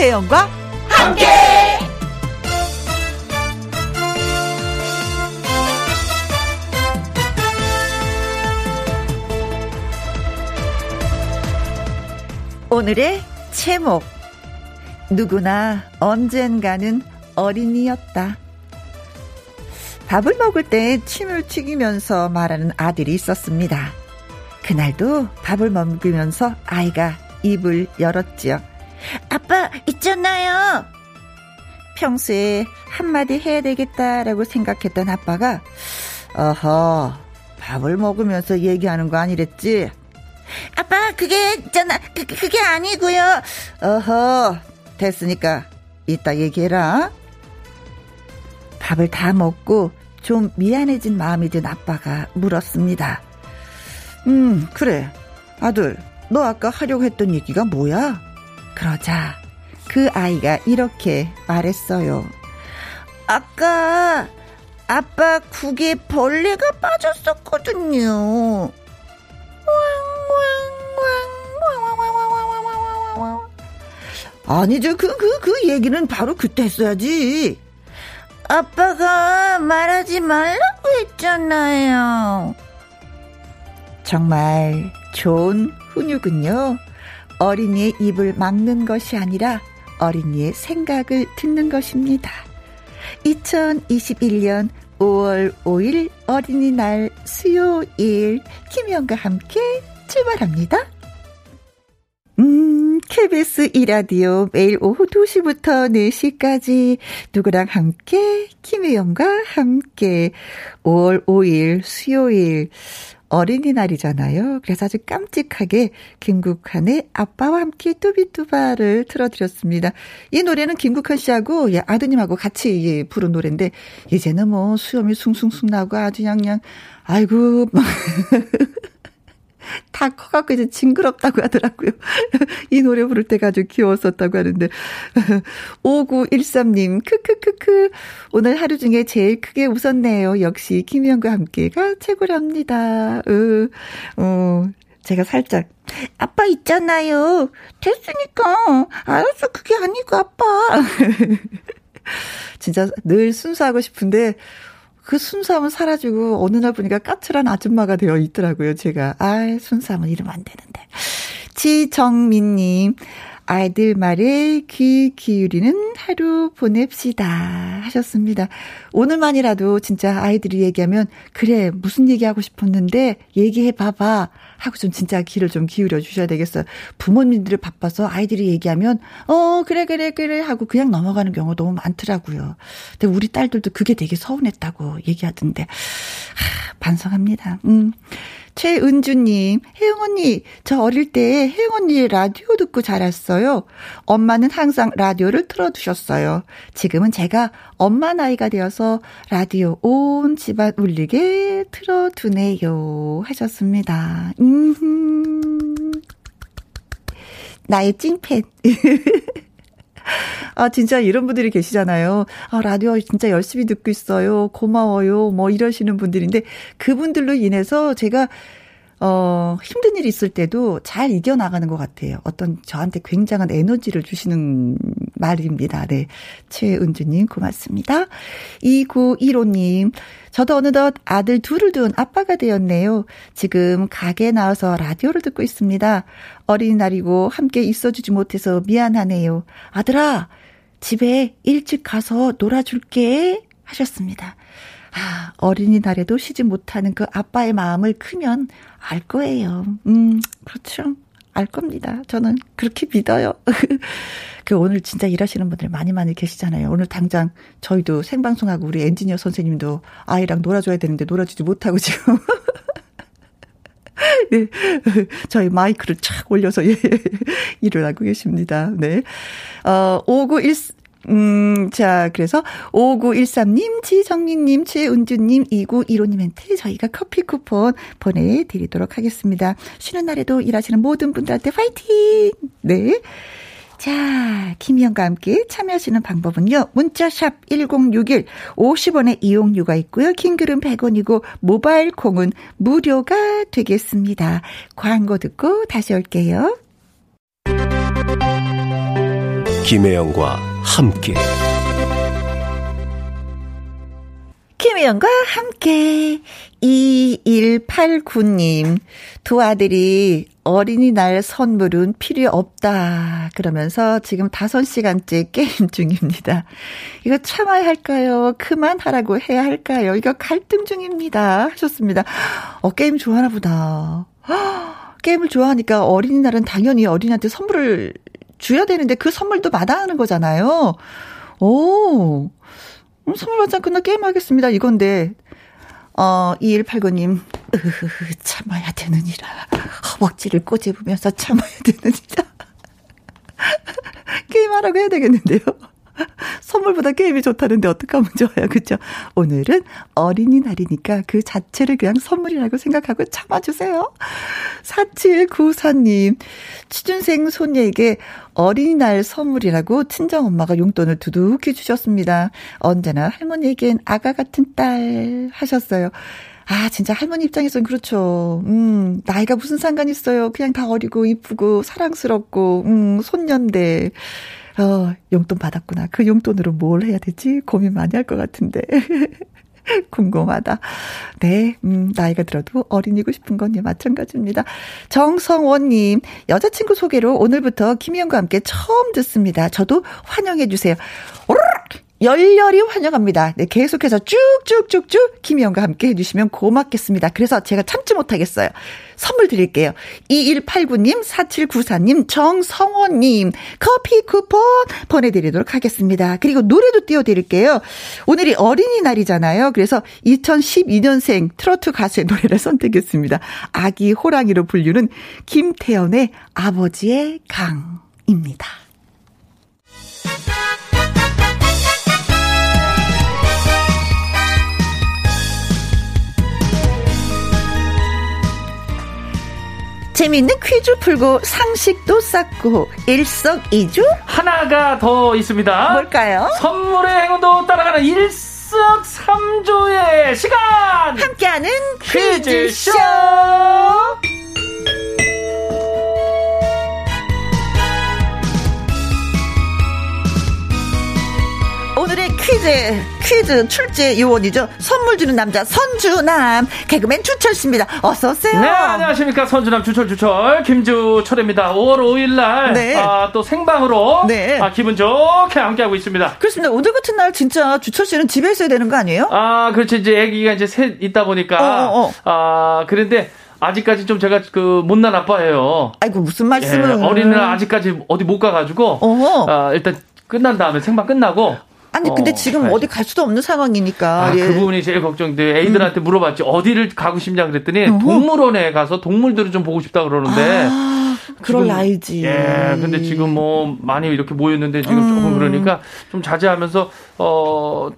김혜영과 함께. 오늘의 제목 누구나 언젠가는 어린이였다. 밥을 먹을 때 침을 튀기면서 말하는 아들이 있었습니다. 그날도 밥을 먹으면서 아이가 입을 열었지요. 아빠, 있잖아요. 평소에 한마디 해야 되겠다라고 생각했던 아빠가, 어허, 밥을 먹으면서 얘기하는 거 아니랬지? 아빠, 그게 있잖아. 그, 그게 아니고요. 어허, 됐으니까 이따 얘기해라. 밥을 다 먹고 좀 미안해진 마음이 든 아빠가 물었습니다. 음, 그래. 아들, 너 아까 하려고 했던 얘기가 뭐야? 그러자 그 아이가 이렇게 말했어요. 아까 아빠 국에 벌레가 빠졌었거든요. 아니죠. 그, 그, 그 얘기는 바로 그때 했어야지. 아빠가 말하지 말라고 했잖아요. 정말 좋은 훈육은요. 어린이의 입을 막는 것이 아니라 어린이의 생각을 듣는 것입니다. 2021년 5월 5일 어린이날 수요일 김희영과 함께 출발합니다. 음, KBS 이라디오 매일 오후 2시부터 4시까지 누구랑 함께 김혜영과 함께 5월 5일 수요일 어린이날이잖아요. 그래서 아주 깜찍하게 김국환의 아빠와 함께 뚜비뚜바를 틀어드렸습니다. 이 노래는 김국환 씨하고 예, 아드님하고 같이 예, 부른 노래인데 이제는 뭐 수염이 숭숭숭 나고 아주 양양 아이고 다 커갖고 이제 징그럽다고 하더라고요. 이 노래 부를 때가 아주 귀여웠었다고 하는데. 5913님, 크크크크. 오늘 하루 중에 제일 크게 웃었네요. 역시 김희영과 함께가 최고랍니다. 어, 어. 제가 살짝 아빠 있잖아요. 됐으니까 알았어 그게 아니고 아빠. 진짜 늘 순수하고 싶은데 그 순수함은 사라지고 어느 날 보니까 까칠한 아줌마가 되어 있더라고요, 제가. 아, 순수함은 이러면 안 되는데. 지정민님, 아이들 말에 귀 기울이는 하루 보냅시다. 하셨습니다. 오늘만이라도 진짜 아이들이 얘기하면, 그래, 무슨 얘기하고 싶었는데, 얘기해 봐봐. 하고 좀 진짜 귀를 좀 기울여 주셔야 되겠어요. 부모님들이 바빠서 아이들이 얘기하면 어 그래 그래 그래 하고 그냥 넘어가는 경우 너무 많더라고요. 근데 우리 딸들도 그게 되게 서운했다고 얘기하던데 하, 반성합니다. 음. 최은주님, 혜영 언니, 저 어릴 때 혜영 언니 라디오 듣고 자랐어요. 엄마는 항상 라디오를 틀어두셨어요. 지금은 제가 엄마 나이가 되어서 라디오 온 집안 울리게 틀어두네요. 하셨습니다. 음, 나의 찐팬. 아, 진짜 이런 분들이 계시잖아요. 아, 라디오 진짜 열심히 듣고 있어요. 고마워요. 뭐 이러시는 분들인데 그분들로 인해서 제가 어, 힘든 일이 있을 때도 잘 이겨나가는 것 같아요. 어떤 저한테 굉장한 에너지를 주시는 말입니다. 네. 최은주님, 고맙습니다. 2915님, 저도 어느덧 아들 둘을 둔 아빠가 되었네요. 지금 가게에 나와서 라디오를 듣고 있습니다. 어린이날이고 함께 있어주지 못해서 미안하네요. 아들아, 집에 일찍 가서 놀아줄게. 하셨습니다. 아, 어린이날에도 쉬지 못하는 그 아빠의 마음을 크면 알 거예요. 음, 그렇죠. 알 겁니다. 저는 그렇게 믿어요. 그 오늘 진짜 일하시는 분들 많이 많이 계시잖아요. 오늘 당장 저희도 생방송하고 우리 엔지니어 선생님도 아이랑 놀아줘야 되는데 놀아주지 못하고 지금. 네. 저희 마이크를 착 올려서, 예, 일을 하고 계십니다. 네. 어, 5914, 음, 자, 그래서 5913님, 지정민님, 최은주님, 2915님한테 저희가 커피 쿠폰 보내드리도록 하겠습니다. 쉬는 날에도 일하시는 모든 분들한테 화이팅! 네. 자, 김희영과 함께 참여하시는 방법은요. 문자샵 1061 50원의 이용료가 있고요. 킹글은 100원이고 모바일 콩은 무료가 되겠습니다. 광고 듣고 다시 올게요. 김혜영과 함께 김혜영과 함께 2189님 두 아들이 어린이날 선물은 필요 없다 그러면서 지금 5시간째 게임 중입니다. 이거 참아야 할까요? 그만하라고 해야 할까요? 이거 갈등 중입니다. 하셨습니다. 어 게임 좋아하나 보다. 게임을 좋아하니까 어린이날은 당연히 어린이한테 선물을 줘야 되는데 그 선물도 마다하는 거잖아요. 오, 음, 선물 받자 끝나 게임하겠습니다. 이건데, 어, 2189님, 으흐흐, 참아야 되느니라. 허벅지를 꼬집으면서 참아야 되느니라. 게임하라고 해야 되겠는데요. 선물보다 게임이 좋다는데 어떡하면 좋아요. 그죠? 오늘은 어린이날이니까 그 자체를 그냥 선물이라고 생각하고 참아주세요. 4794님, 취준생 손녀에게 어린이날 선물이라고 친정엄마가 용돈을 두둑히 주셨습니다. 언제나 할머니에겐 아가 같은 딸 하셨어요. 아, 진짜 할머니 입장에서는 그렇죠. 음, 나이가 무슨 상관 있어요. 그냥 다 어리고 이쁘고 사랑스럽고, 음, 손년데. 어, 용돈 받았구나. 그 용돈으로 뭘 해야 되지? 고민 많이 할 것 같은데. 궁금하다. 네, 음, 나이가 들어도 어린이고 싶은 건 예, 마찬가지입니다. 정성원님, 여자친구 소개로 오늘부터 김희영과 함께 처음 듣습니다. 저도 환영해주세요. 오르르! 열렬히 환영합니다. 네, 계속해서 쭉쭉쭉쭉 김희영과 함께 해주시면 고맙겠습니다. 그래서 제가 참지 못하겠어요. 선물 드릴게요. 2189님, 4794님, 정성호님, 커피 쿠폰 보내드리도록 하겠습니다. 그리고 노래도 띄워드릴게요. 오늘이 어린이날이잖아요. 그래서 2012년생 트로트 가수의 노래를 선택했습니다. 아기 호랑이로 불리는 김태연의 아버지의 강입니다. 재미있는 퀴즈 풀고 상식도 쌓고 일석이주 하나가 더 있습니다. 뭘까요? 선물의 행운도 따라가는 일석삼조의 시간. 함께하는 퀴즈쇼. 퀴즈쇼. 퀴즈, 퀴즈 출제 요원이죠. 선물 주는 남자, 선주남, 개그맨 주철 씨입니다. 어서 오세요. 네, 안녕하십니까. 선주남 주철, 주철, 김주철입니다. 5월 5일날, 네. 아, 또 생방으로, 네. 아, 기분 좋게 함께하고 있습니다. 그렇습니다. 오늘 같은 날 진짜 주철 씨는 집에 있어야 되는 거 아니에요? 아, 그렇죠. 이제 애기가 이제 셋 있다 보니까, 어, 어, 어. 아, 그런데, 아직까지 좀 제가 그 못난 아빠예요. 아이고 무슨 말씀을? 예, 어린이날 아직까지 어디 못 가가지고 어 일단 끝난 다음에 생방 끝나고 아니 근데 어, 지금 가야지. 어디 갈 수도 없는 상황이니까. 아, 예. 그 부분이 제일 걱정돼. 애들한테 음. 물어봤지 어디를 가고 싶냐 그랬더니 어허. 동물원에 가서 동물들을 좀 보고 싶다 그러는데. 아, 그럴 나이지. 예. 근데 지금 뭐 많이 이렇게 모였는데 지금 음. 조금 그러니까 좀 자제하면서 어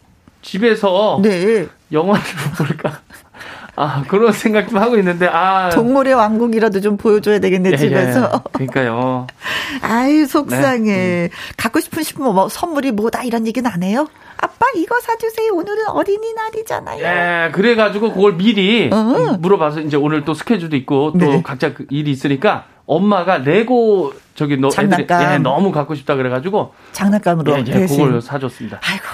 집에서 네. 영화를 볼까. 아, 그런 생각 좀 하고 있는데, 아. 동물의 왕국이라도 좀 보여줘야 되겠네, 예, 예. 집에서. 예. 그러니까요. 아유, 속상해. 네. 음. 갖고 싶은 싶으면 뭐, 선물이 뭐다 이런 얘기는 안 해요? 아빠 이거 사주세요. 오늘은 어린이날이잖아요. 예, 그래가지고 그걸 미리 어 물어봐서 이제 오늘 또 스케줄도 있고 또 네. 각자 그 일이 있으니까 엄마가 레고 저기 너 애들이 예, 너무 갖고 싶다 그래가지고 장난감으로 예, 예, 그걸 사줬습니다. 아이고.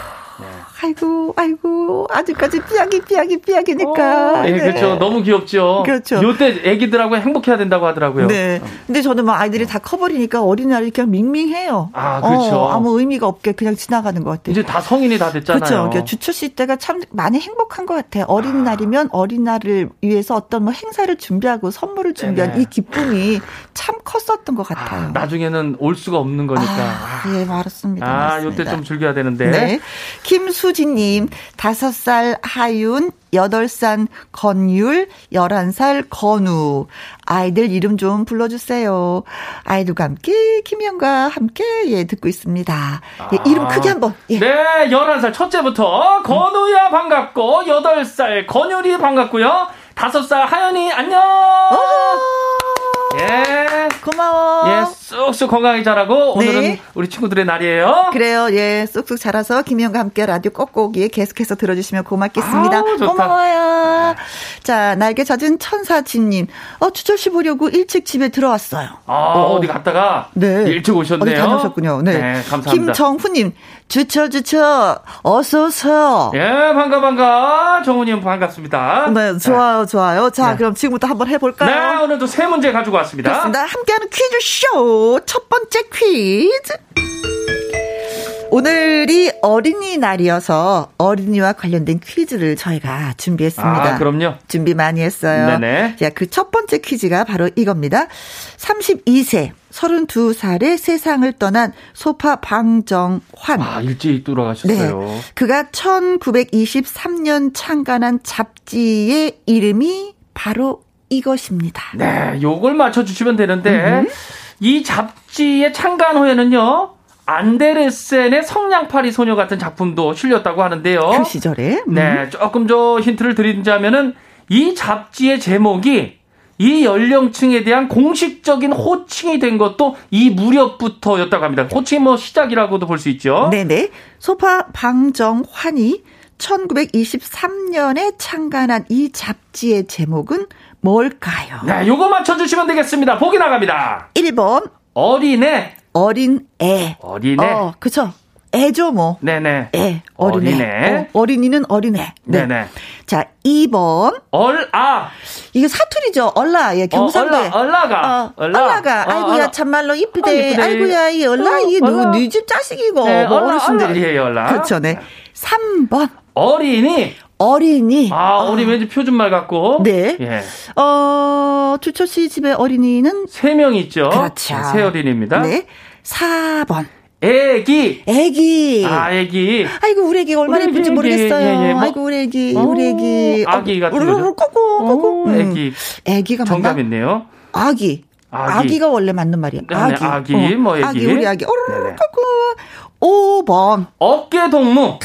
아이고, 아이고, 아직까지 삐약이, 삐약이, 삐약이니까. 어, 예, 그렇죠. 네. 그렇죠. 너무 귀엽죠. 그렇죠. 요때 애기들하고 행복해야 된다고 하더라고요. 네. 근데 저는 뭐 아이들이 다 커버리니까 어린이날이 그냥 밍밍해요. 아, 그렇죠. 어, 아무 의미가 없게 그냥 지나가는 것 같아요. 이제 다 성인이 다 됐잖아요. 그렇죠. 그러니까 주초 씨 때가 참 많이 행복한 것 같아요. 어린이날이면 어린이날을 위해서 어떤 뭐 행사를 준비하고 선물을 준비한 네네. 이 기쁨이 참 컸었던 것 같아요. 아, 나중에는 올 수가 없는 거니까. 아, 예, 맞습니다. 아, 맞습니다. 요때 좀 즐겨야 되는데. 네. 김수 수진님, 다섯 살 하윤, 여덟 살 건율, 열한 살 건우. 아이들 이름 좀 불러주세요. 아이들과 함께, 김영과 함께, 예, 듣고 있습니다. 예, 이름 아, 크게 한 번. 예. 네, 열한 살 첫째부터, 건우야 반갑고, 여덟 살 건율이 반갑고요. 다섯 살 하연이 안녕! 예. 고마워. 예, 쑥쑥 건강히 자라고 오늘은 네. 우리 친구들의 날이에요. 그래요. 예. 쑥쑥 자라서 김희영과 함께 라디오 꼭꼭이에 계속해서 들어주시면 고맙겠습니다. 아우, 고마워요. 자, 날개 잦은 천사진님. 어, 추철 씨 보려고 일찍 집에 들어왔어요. 아, 어. 디 갔다가 네. 일찍 오셨네요. 어디 다녀오셨군요. 네. 네 감사합니다. 김정훈님. 주철 주철 어서 오세요. 예 반가 반가 정훈님 반갑습니다. 네 좋아요 네. 좋아요. 자 네. 그럼 지금부터 한번 해볼까요? 네 오늘도 세 문제 가지고 왔습니다. 그렇습니다. 함께하는 퀴즈 쇼 첫 번째 퀴즈. 오늘이 어린이날이어서 어린이와 관련된 퀴즈를 저희가 준비했습니다. 아, 그럼요. 준비 많이 했어요. 네네. 자, 그 첫 번째 퀴즈가 바로 이겁니다. 32세, 32살에 세상을 떠난 소파 방정환. 아, 일찍 돌아가셨어요. 네. 그가 1923년 창간한 잡지의 이름이 바로 이것입니다. 네, 요걸 맞춰주시면 되는데, 음. 이 잡지의 창간 후에는요, 안데르센의 성냥팔이 소녀 같은 작품도 실렸다고 하는데요. 그 시절에? 음. 네, 조금 더 힌트를 드리자면은 이 잡지의 제목이 이 연령층에 대한 공식적인 호칭이 된 것도 이 무렵부터였다고 합니다. 호칭 뭐 시작이라고도 볼 수 있죠. 네네. 소파 방정환이 1923년에 창간한 이 잡지의 제목은 뭘까요? 네, 요거 맞춰주시면 되겠습니다. 보기 나갑니다. 1번. 어린애. 어린 애. 어린애. 어, 그쵸. 애죠, 뭐. 네네. 애, 어린애. 어린애. 어, 린이는 어린애. 네. 네네. 자, 2번. 얼아. 이거 사투리죠. 얼라. 예, 경상도. 어, 얼라, 얼라 가. 어, 얼라. 얼라 가. 어, 아이고야, 참말로 이쁘대. 어, 이쁘대. 아이고야, 이 얼라, 어, 이게 누구, 네집 자식이고. 네, 뭐 얼라, 어르신들이. 얼라. 예, 얼라. 그렇죠, 네. 3번. 어린이. 어린이. 아, 어린이 어. 왠지 표준말 같고. 네. 예. 어, 주초 씨 집에 어린이는? 3명 있죠. 그렇죠. 새 어린이입니다. 네. 4번. 애기. 애기. 아, 애기. 아이고, 우리 애기 얼마나 예쁜지 모르겠어요. 예, 예, 뭐. 아이고, 우리 애기, 어, 우리 애기. 아기 같은. 꼬꼬, 꼬꼬. 음. 애기. 애기가 정답 맞나? 있네요. 아기. 아기. 가 원래 맞는 말이야. 네, 아기. 아기, 어. 뭐 애기. 아기, 우리 아기. 오르르 꼬꼬. 5번. 어깨 동무.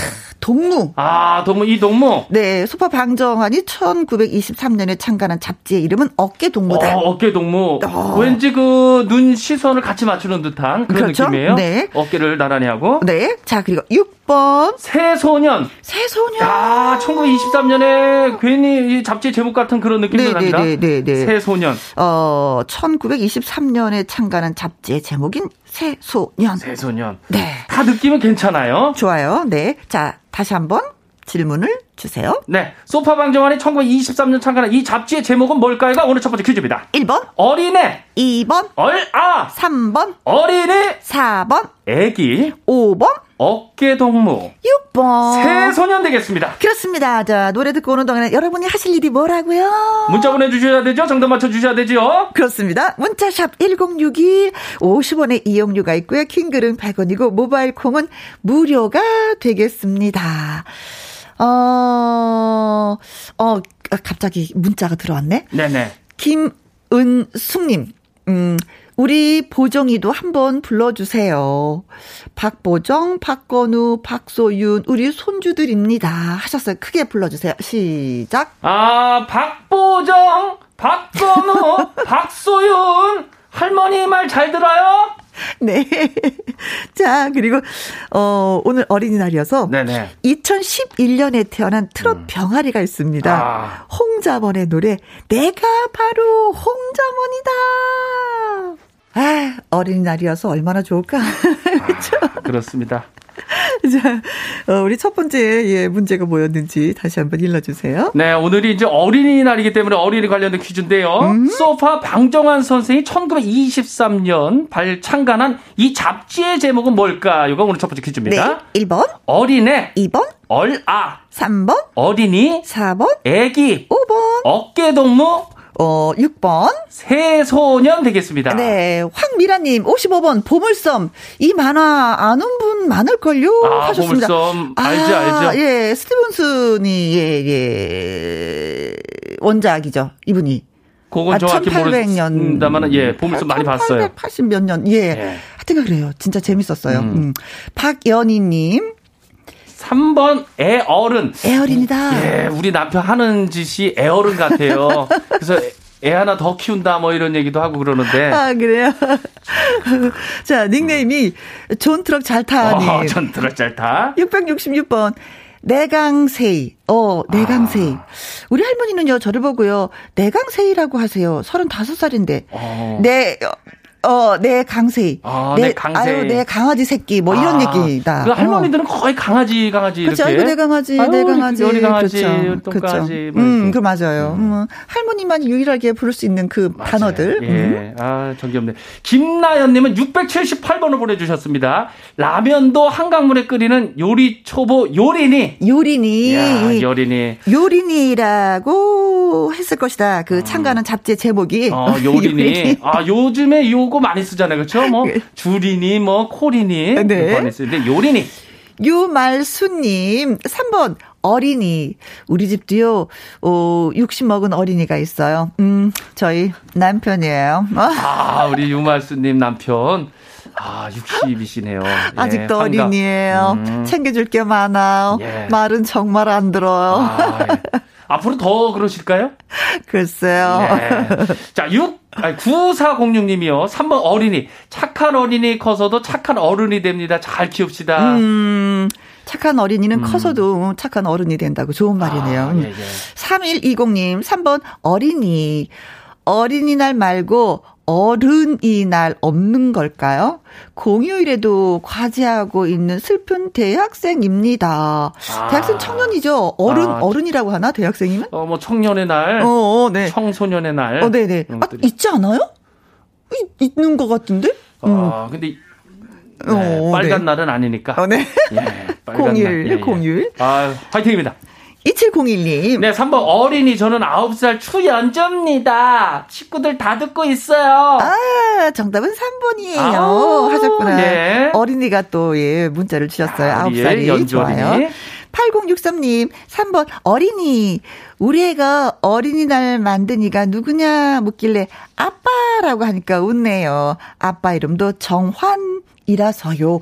동무. 아, 동무, 이 동무? 네, 소파 방정환이 1923년에 창간한 잡지의 이름은 어깨 동무다. 어, 어깨 동무. 어. 왠지 그 눈 시선을 같이 맞추는 듯한 그런 그렇죠? 느낌이에요. 네. 어깨를 나란히 하고. 네. 자, 그리고 6번. 새소년. 새소년. 야, 1923년에 괜히 이 잡지 제목 같은 그런 느낌이 네, 네, 납니다. 네, 네, 네. 새소년. 어, 1923년에 창간한 잡지의 제목인 새소년. 새소년. 네. 다 느낌은 괜찮아요. 좋아요. 네. 자, 다시 한번 질문을 주세요. 네. 소파 방정환이 1923년 창간한 이 잡지의 제목은 뭘까요가 오늘 첫 번째 퀴즈입니다. 1번. 어린애. 2번. 얼 아. 3번. 어린이. 4번. 애기. 5번. 어깨동무. 6번. 새소년 되겠습니다. 그렇습니다. 자, 노래 듣고 오는 동안에 여러분이 하실 일이 뭐라고요? 문자 보내주셔야 되죠? 정답 맞춰주셔야 되죠? 그렇습니다. 문자샵 1061, 50원의 이용료가 있고요. 킹글은 100원이고, 모바일 콩은 무료가 되겠습니다. 어, 어, 갑자기 문자가 들어왔네? 네네. 김은숙님, 음, 우리 보정이도 한번 불러주세요. 박보정, 박건우, 박소윤, 우리 손주들입니다. 하셨어요. 크게 불러주세요. 시작. 아, 박보정, 박건우, 박소윤, 할머니 말 잘 들어요? 네. 자, 그리고, 어, 오늘 어린이날이어서. 네네. 2011년에 태어난 트롯 음. 병아리가 있습니다. 아. 홍자번의 노래, 내가 바로 홍자번이다. 아, 어린이날이어서 얼마나 좋을까. 그렇죠? 아, 그렇습니다. 자, 어, 우리 첫 번째 예, 문제가 뭐였는지 다시 한번 읽어주세요. 네, 오늘이 이제 어린이날이기 때문에 어린이 관련된 퀴즈인데요. 음? 소파 방정환 선생이 1923년 발 창간한 이 잡지의 제목은 뭘까? 이거 오늘 첫 번째 퀴즈입니다. 네, 1번. 어린애. 2번. 얼아. 3번. 어린이. 4번. 애기. 5번. 어깨동무. 어, 6번. 새소년 되겠습니다. 네. 황미라님, 55번, 보물섬. 이 만화 아는 분 많을걸요? 아, 하셨습니다. 보물섬. 알죠, 아, 알죠. 예, 스티븐슨이, 예, 예. 원작이죠. 이분이. 그건 아, 정확히 1800년. 예, 보물섬 많이 봤어요. 880 몇 년. 예. 예. 하여튼 그래요. 진짜 재밌었어요. 음. 음. 박연희님. 3번 애어른. 애어른이다. 예, 우리 남편 하는 짓이 애어른 같아요. 그래서 애 하나 더 키운다 뭐 이런 얘기도 하고 그러는데. 아, 그래요? 자, 닉네임이 존 트럭 잘 타니. 어, 존 트럭 잘 타. 666번. 내강세이. 어, 내강세이. 아. 우리 할머니는요, 저를 보고요, 내강세이라고 하세요. 35살인데. 어. 내, 어, 내 강세. 아, 내, 내 강세. 아유, 내 강아지 새끼. 뭐 이런 아, 얘기다. 그 할머니들은 어. 거의 강아지, 강아지. 그렇죠. 이렇게. 내 강아지, 아유, 내 강아지. 우리 강아지, 그렇죠. 똥강아지. 그렇죠. 뭐 음, 그 맞아요. 음. 음. 할머니만 유일하게 부를 수 있는 그 맞아요. 단어들. 예. 음. 아, 정겹네. 김나연님은 678번을 보내주셨습니다. 라면도 한강물에 끓이는 요리 초보 요리니. 요리니. 야, 요리니. 요리니라고 했을 것이다. 그 어. 참가하는 잡지 제목이. 어, 요리니. 요리니. 아, 요즘에 요 요거 많이 쓰잖아요. 그렇죠? 뭐그 줄이니 뭐 콜이니 네. 많이 쓰는데 요리니. 유말수님 3번 어린이. 우리 집도요, 어, 60 먹은 어린이가 있어요. 음, 저희 남편이에요. 아, 우리 유말수님 남편. 아, 60이시네요. 예, 아직도 한가. 어린이에요. 음. 챙겨줄 게 많아요. 예. 말은 정말 안 들어요. 아, 예. 앞으로 더 그러실까요? 글쎄요. 네. 자, 6, 아니, 9406님이요. 3번 어린이. 착한 어린이 커서도 착한 어른이 됩니다. 잘 키웁시다. 음, 착한 어린이는 음. 커서도 착한 어른이 된다고 좋은 말이네요. 아, 예, 예. 3120님, 3번 어린이. 어린이날 말고 어른이 날 없는 걸까요? 공휴일에도 과제하고 있는 슬픈 대학생입니다. 아. 대학생 청년이죠. 어른 아. 어른이라고 하나 대학생이면? 어 뭐 청년의 날, 어, 어 네. 청소년의 날. 어, 네네. 아, 있지 않아요? 이, 있는 것 같은데? 아, 음. 근데 네, 어, 빨간 네. 날은 아니니까. 어, 네. 예, 공휴일, 예, 예. 공휴일. 아, 화이팅입니다. 2701님. 네, 3번 어린이 저는 9살 추연정입니다. 친구들 다 듣고 있어요. 아, 정답은 3번이에요. 아우, 하셨구나. 네. 어린이가 또 예, 문자를 주셨어요. 아, 9살이 연주 좋아요. 8063님, 3번 어린이. 우리 애가 어린이날 만드니가 누구냐 묻길래 아빠라고 하니까 웃네요. 아빠 이름도 정환 이라서요.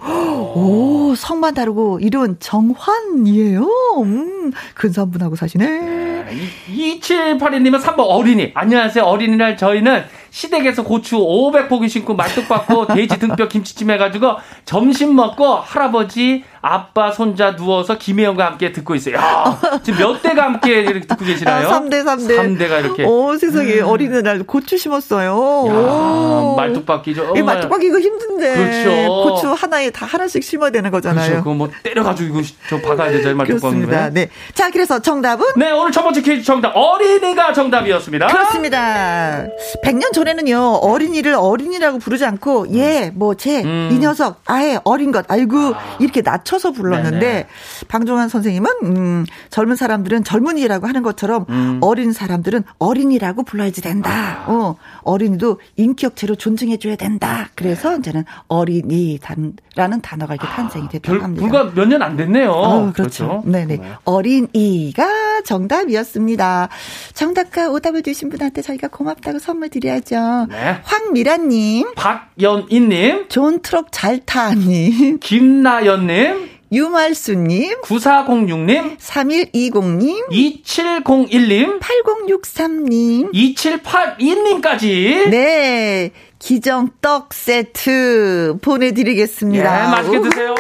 오, 성만 다르고 이런 정환이에요. 음, 근사분하고 사시네. 2782님은 3번 어린이. 안녕하세요. 어린이날 저희는 시댁에서 고추 500포기 신고 말뚝 받고 돼지 등뼈 김치찜 해가지고 점심 먹고 할아버지 아빠 손자 누워서 김혜영과 함께 듣고 있어요. 야, 지금 몇 대가 함께 이렇게 듣고 계시나요? 아, 3대 3대. 3대가 이렇게. 오 세상에 음. 어린이날 고추 심었어요. 야, 말뚝 받기죠. 이 말뚝 받기 이거 힘든데. 그렇죠. 고추 하나에 다 하나씩 심어야 되는 거잖아요. 그렇죠. 그거 뭐 때려가지고 이거 저 박아야 되죠. 말뚝 받는 거. 네. 자 그래서 정답은? 네 오늘 첫번 째 퀴즈 정답 어린이가 정답이었습니다. 그렇습니다. 100년 전에는요 어린이를 어린이라고 부르지 않고 얘뭐 쟤이 음. 녀석 아예 어린 것 아이고 아. 이렇게 낮춰서 불렀는데 네네. 방정환 선생님은 음, 젊은 사람들은 젊은이라고 하는 것처럼 음. 어린 사람들은 어린이라고 불러야지 된다. 아. 어 어린이도 인격체로 존중해줘야 된다. 그래서 이제는 어린이라는 단어가 이렇게 탄생이 됐다고 합니다. 불과 몇 년 안 됐네요. 어, 그렇죠. 그렇죠. 네네 네. 어린이가 정답이었 습니다. 정답과 오답을 주신 분한테 저희가 고맙다고 선물 드려야죠. 네. 황미라님, 박연희님, 존 트럭 잘 타님, 김나연님, 유말수님, 9406님, 3120님, 2701님, 8063님, 2782님까지. 네. 기정떡 세트 보내드리겠습니다. 네, 맛있게 드세요.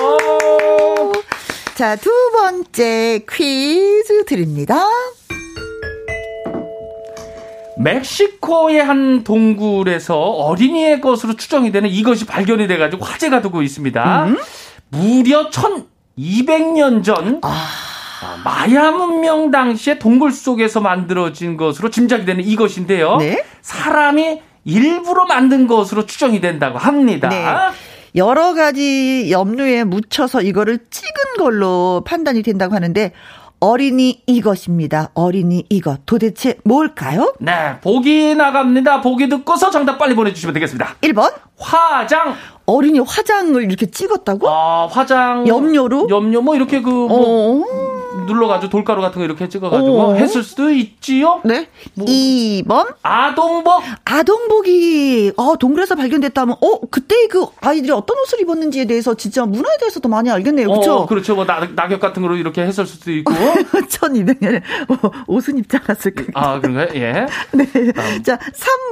자, 두 번째 퀴즈 드립니다. 멕시코의 한 동굴에서 어린이의 것으로 추정이 되는 이것이 발견이 돼가지고 화제가 되고 있습니다. 음? 무려 1200년 전 아... 마야 문명 당시에 동굴 속에서 만들어진 것으로 짐작이 되는 이것인데요. 네? 사람이 일부러 만든 것으로 추정이 된다고 합니다. 네. 여러 가지 염료에 묻혀서 이거를 찍은 걸로 판단이 된다고 하는데 어린이 이것입니다. 어린이 이것. 도대체 뭘까요? 네, 보기 나갑니다. 보기 듣고서 정답 빨리 보내주시면 되겠습니다. 1번. 화장. 어린이 화장을 이렇게 찍었다고? 아, 화장. 염료로? 염료, 뭐, 이렇게 그, 뭐. 어. 눌러가지고 돌가루 같은 거 이렇게 찍어가지고 오. 했을 수도 있지요. 네. 뭐. 2번 아동복. 아동복이 어 동굴에서 발견됐다면 어 그때 그 아이들이 어떤 옷을 입었는지에 대해서 진짜 문화에 대해서 더 많이 알겠네요. 그렇죠? 어, 그렇죠. 뭐 낙, 낙엽 같은 거로 이렇게 했을 수도 있고. 1200년에 어, 옷은 입지 않았을까. 아 그런가요? 예. 네. 음. 자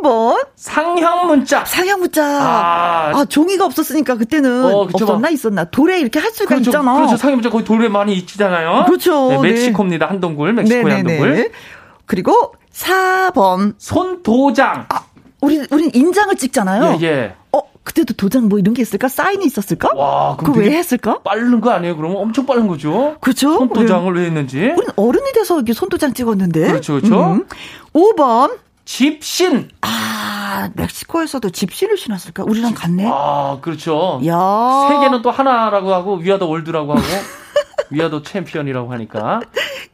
3번 상형 문자. 상형 문자. 아, 아 종이가 없었으니까 그때는 어, 그쵸, 없었나 있었나 돌에 이렇게 할 수가 그렇죠, 있잖아. 그렇죠. 상형 문자 거기 돌에 많이 있잖아요. 그렇죠. 네, 멕시코입니다. 네. 한동굴 멕시코의 한동굴. 그리고 4번 손도장. 아, 우리 우린 인장을 찍잖아요. 예, 예. 어, 그때도 도장 뭐 이런 게 있을까? 사인이 있었을까? 와, 그거 왜 했을까? 빠른 거 아니에요? 그러면 엄청 빠른 거죠? 그렇죠. 손도장을 왜 했는지. 우린 어른이 돼서 이렇게 손도장 찍었는데. 그렇죠, 그렇죠. 음. 5번 집신. 아, 멕시코에서도 집신을 신었을까? 우리랑 같네. 아, 그렇죠. 야. 세계는 또 하나라고 하고 위아더 월드라고 하고 위아더 챔피언이라고 하니까.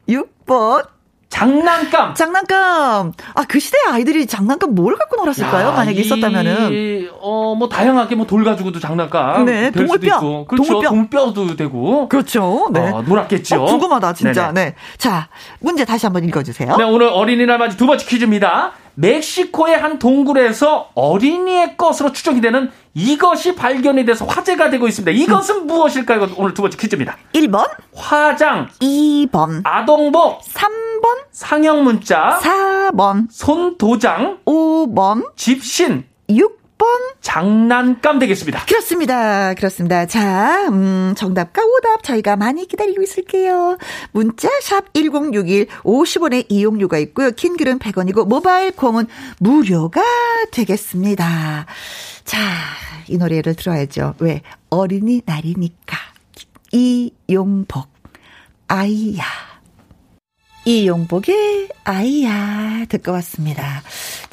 6번 장난감. 장난감. 아, 그 시대 아이들이 장난감 뭘 갖고 놀았을까요? 야, 만약에 있었다면은. 어, 뭐, 다양하게 뭐, 돌 가지고도 장난감. 네, 동물뼈. 그렇죠. 동물뼈. 도 되고. 그렇죠. 네. 어, 놀았겠죠. 어, 궁금하다, 진짜. 네네. 네. 자, 문제 다시 한번 읽어 주세요. 네, 오늘 어린이날 맞이 두 번째 퀴즈입니다. 멕시코의 한 동굴에서 어린이의 것으로 추정이 되는 이것이 발견이 돼서 화제가 되고 있습니다. 이것은 음. 무엇일까요? 오늘 두 번째 퀴즈입니다. 1번? 화장. 2번. 아동복 3번? 상형 문자. 4번. 손도장. 5번. 집신. 6 번 장난감 되겠습니다. 그렇습니다. 그렇습니다. 자, 음, 정답과 오답 저희가 많이 기다리고 있을게요. 문자 샵 1061, 50원의 이용료가 있고요. 긴 글은 100원이고 모바일 콩은 무료가 되겠습니다. 자, 이 노래를 들어야죠. 왜? 어린이날이니까. 이용복. 아이야. 이용복의 아이야 듣고 왔습니다.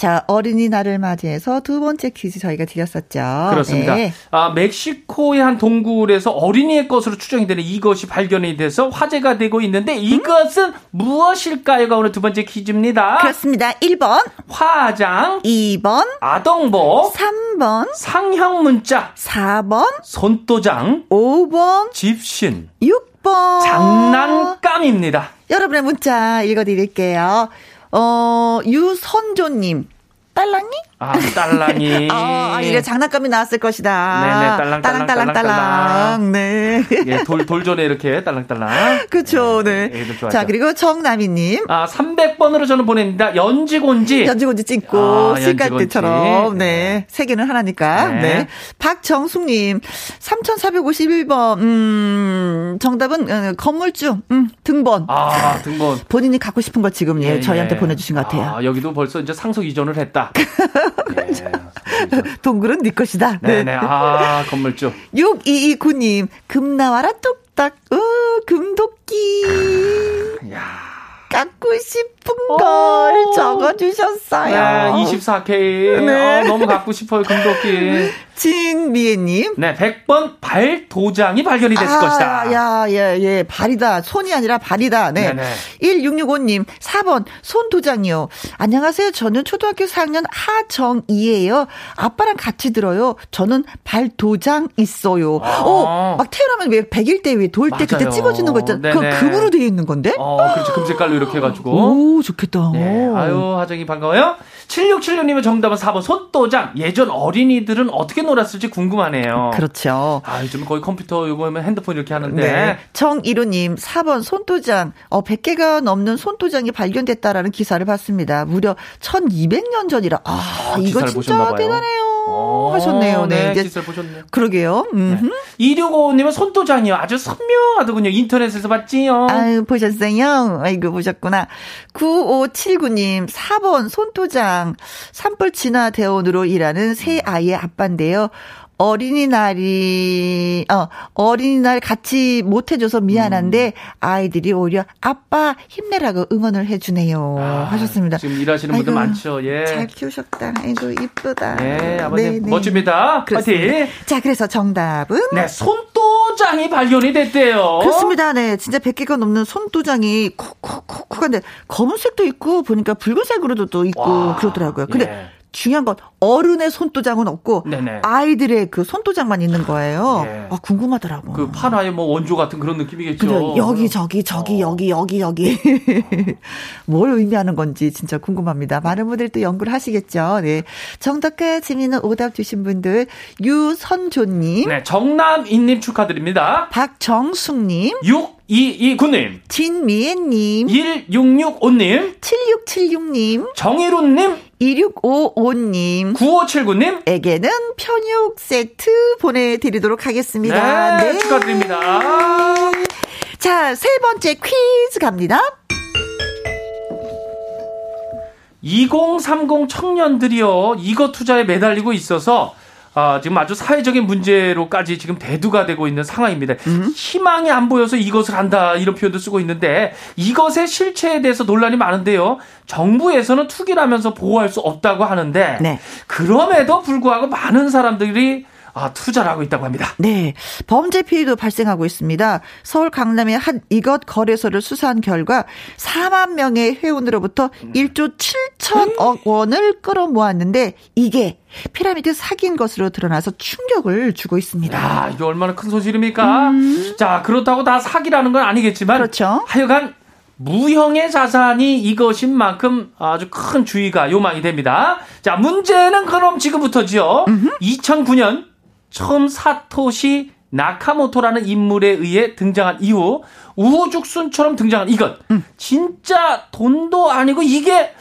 자 어린이날을 맞이해서 두 번째 퀴즈 저희가 드렸었죠. 그렇습니다. 네. 아 멕시코의 한 동굴에서 어린이의 것으로 추정이 되는 이것이 발견이 돼서 화제가 되고 있는데 이것은 음? 무엇일까요가 오늘 두 번째 퀴즈입니다. 그렇습니다. 1번 화장 2번 아동복 3번 상형 문자 4번 손도장 5번 집신 6번 장난감입니다. 여러분의 문자 읽어드릴게요. 어, 유선조님. 딸랑이? 아, 딸랑이. 아, 이래 장난감이 나왔을 것이다. 네네, 딸랑, 딸랑, 딸랑, 딸랑. 네. 예, 돌, 돌전에 이렇게 딸랑딸랑. 그쵸, 네. 네. 자, 그리고 정남이님. 아, 300번으로 저는 보냅니다. 연지곤지. 연지곤지 찍고, 아, 시깔때처럼. 네. 세 개는 하나니까. 네. 네. 박정숙님. 3451번. 음, 정답은, 어, 건물주. 음, 등본. 아, 등본. 본인이 갖고 싶은 거 지금, 예, 예 저희한테 예. 보내주신 것 같아요. 아, 여기도 벌써 이제 상속 이전을 했다. 네, 동굴은 네 것이다. 네네. 네. 아, 건물주. 6229님, 금 나와라 뚝딱, 어, 금도끼. 야 갖고 싶 은걸 적어주셨어요. 네, 24K. 네. 어, 너무 갖고 싶어요, 금도끼. 진미애님. 네, 100번 발 도장이 발견이 됐을 아, 것이다. 야, 예, 예. 발이다. 손이 아니라 발이다. 네. 네네. 1665님, 4번, 손 도장이요. 안녕하세요. 저는 초등학교 4학년 하정이에요. 아빠랑 같이 들어요. 저는 발 도장 있어요. 아. 어, 막 태어나면 왜 100일 때 왜 돌 때 그때 찍어주는 거 있잖아 요. 그거 금으로 되어 있는 건데? 어, 그렇죠. 금색깔로 이렇게 해가지고. 오, 좋겠다. 네. 아유, 하정이 반가워요. 7676님의 정답은 4번 손도장. 예전 어린이들은 어떻게 놀았을지 궁금하네요. 그렇죠. 아, 요즘 거의 컴퓨터 요거면 핸드폰 이렇게 하는데. 네. 정이루님 4번 손도장. 어, 100개가 넘는 손도장이 발견됐다라는 기사를 봤습니다. 무려 1200년 전이라. 아, 아 이거 진짜 대단해요. 오, 하셨네요. 네, 네 이제 보셨네요. 그러게요. 네. 2655님은 손도장이요. 아주 선명하더군요. 인터넷에서 봤지요. 아유, 보셨어요? 아이고, 보셨구나. 9579님, 4번 손도장. 산불 진화 대원으로 일하는 새 아이의 아빠인데요. 어린이날이, 어, 어린이날 같이 못 해줘서 미안한데, 음. 아이들이 오히려 아빠 힘내라고 응원을 해주네요. 아, 하셨습니다. 지금 일하시는 분들 많죠, 예. 잘 키우셨다. 아이고, 이쁘다. 네, 아버님. 네, 네. 멋집니다. 파이팅. 자, 그래서 정답은? 네, 손도장이 발견이 됐대요. 그렇습니다. 네, 진짜 100개가 넘는 손도장이 쿡쿡쿡쿡 한데, 검은색도 있고, 보니까 붉은색으로도 또 있고, 와, 그러더라고요. 근데, 예. 중요한 건 어른의 손도장은 없고 네네. 아이들의 그 손도장만 있는 거예요. 예. 아 궁금하더라고. 그 판화의 뭐 원조 같은 그런 느낌이겠죠. 여기 저기 저기 어. 여기 여기 여기 뭘 의미하는 건지 진짜 궁금합니다. 많은 분들이 또 연구를 하시겠죠. 네. 정답과 재미있는 오답 주신 분들 유선조님, 네 정남인님 축하드립니다. 박정숙님, 6229님, 진미애님, 1665님, 7676님, 정희룬님, 2655님, 9579님, 에게는 편육 세트 보내드리도록 하겠습니다. 네, 네. 축하드립니다. 자, 세 번째 퀴즈 갑니다. 2030 청년들이요, 이거 투자에 매달리고 있어서 아, 지금 아주 사회적인 문제로까지 지금 대두가 되고 있는 상황입니다. 음. 희망이 안 보여서 이것을 한다 이런 표현도 쓰고 있는데 이것의 실체에 대해서 논란이 많은데요. 정부에서는 투기라면서 보호할 수 없다고 하는데 네. 그럼에도 불구하고 많은 사람들이 아, 투자를 하고 있다고 합니다. 네. 범죄 피해도 발생하고 있습니다. 서울 강남의 한 이것 거래소를 수사한 결과 4만 명의 회원으로부터 1조 7천억 원을 끌어모았는데 이게 피라미드 사기인 것으로 드러나서 충격을 주고 있습니다. 야, 이게 얼마나 큰 소식입니까? 음. 자, 그렇다고 다 사기라는 건 아니겠지만 그렇죠. 하여간 무형의 자산이 이것인 만큼 아주 큰 주의가 요망이 됩니다. 자, 문제는 그럼 지금부터지요. 음흠. 2009년 처음 사토시 나카모토라는 인물에 의해 등장한 이후 우후죽순처럼 등장한 이것. 음. 진짜 돈도 아니고 이게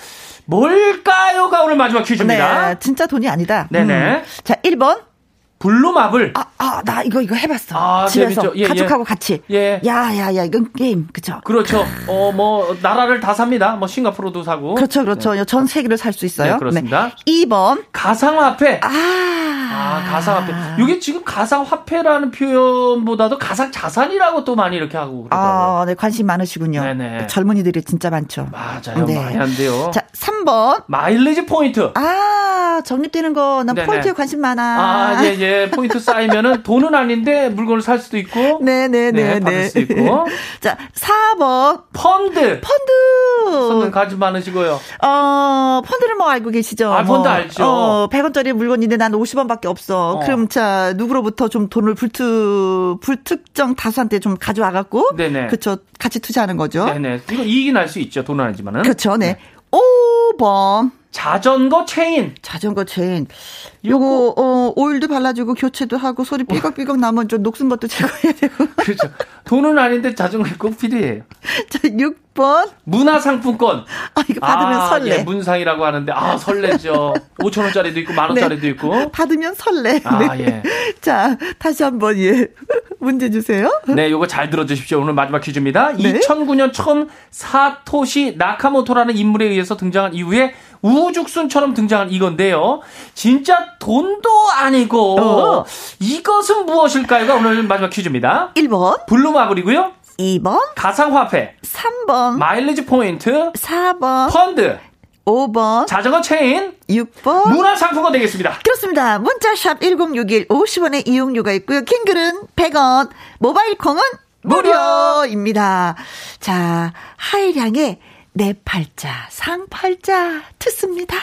뭘까요가 오늘 마지막 퀴즈입니다. 네, 진짜 돈이 아니다. 네네. 음. 자, 1번. 블루마블. 아, 아, 나 이거, 이거 해봤어. 아, 집에서. 예, 가족하고 예. 같이. 예. 야, 야, 야, 이건 게임. 그쵸? 그렇죠. 어, 뭐, 나라를 다 삽니다. 뭐, 싱가포르도 사고. 그렇죠, 그렇죠. 네. 전 세계를 살 수 있어요. 네, 그렇습니다. 네. 2번. 가상화폐. 아. 아, 가상화폐. 이게 지금 가상화폐라는 표현보다도 가상자산이라고 또 많이 이렇게 하고 그러더라고요. 아, 네, 관심 많으시군요. 네네. 젊은이들이 진짜 많죠. 맞아요. 네. 많이 한데요. 자, 3번. 마일리지 포인트. 아, 적립되는 거, 나 포인트에 관심 많아. 아, 예, 예. 포인트 쌓이면은 돈은 아닌데 물건을 살 수도 있고. 네네네. 네, 받을 네. 수 있고. 자, 4번. 펀드. 펀드. 손은 가지 많으시고요. 어, 펀드를 뭐 알고 계시죠? 아, 펀드 뭐, 알죠. 어, 100원짜리 물건인데 난 50원밖에 없어. 어. 그럼 자, 누구로부터 좀 돈을 불투, 불특정 다수한테 좀 가져와갖고. 네네. 그쵸. 같이 투자하는 거죠. 네네. 이거 이익이 날 수 있죠. 돈은 아니지만은. 그렇죠. 네. 네. 5번. 자전거 체인. 자전거 체인. 요거 어 오일도 발라주고 교체도 하고 소리 삐걱삐걱 나면 좀 녹슨 것도 제거해야 되고. 그렇죠. 돈은 아닌데 자전거 꼭 필요해요. 자 6번 문화상품권. 아 이거 받으면 아, 설레. 예, 문상이라고 하는데 아 설레죠. 5천 원짜리도 있고 만 원짜리도 네. 있고. 받으면 설레. 아 네. 예. 자 다시 한번 예 문제 주세요. 네, 요거 잘 들어 주십시오. 오늘 마지막 퀴즈입니다. 네? 2009년 처음 사토시 나카모토라는 인물에 의해서 등장한 이후에 우후죽순처럼 등장한 이건데요. 진짜 돈도 아니고 어. 이것은 무엇일까요가 오늘 마지막 퀴즈입니다. 1번 블루마블이고요. 2번 가상화폐 3번 마일리지 포인트 4번 펀드 5번 자전거 체인 6번 문화상품권 되겠습니다. 그렇습니다. 문자샵 1061 50원의 이용료가 있고요. 긴 글은 100원 모바일 콩은 무료입니다. 자 하이량의 내 팔자, 상 팔자 듣습니다.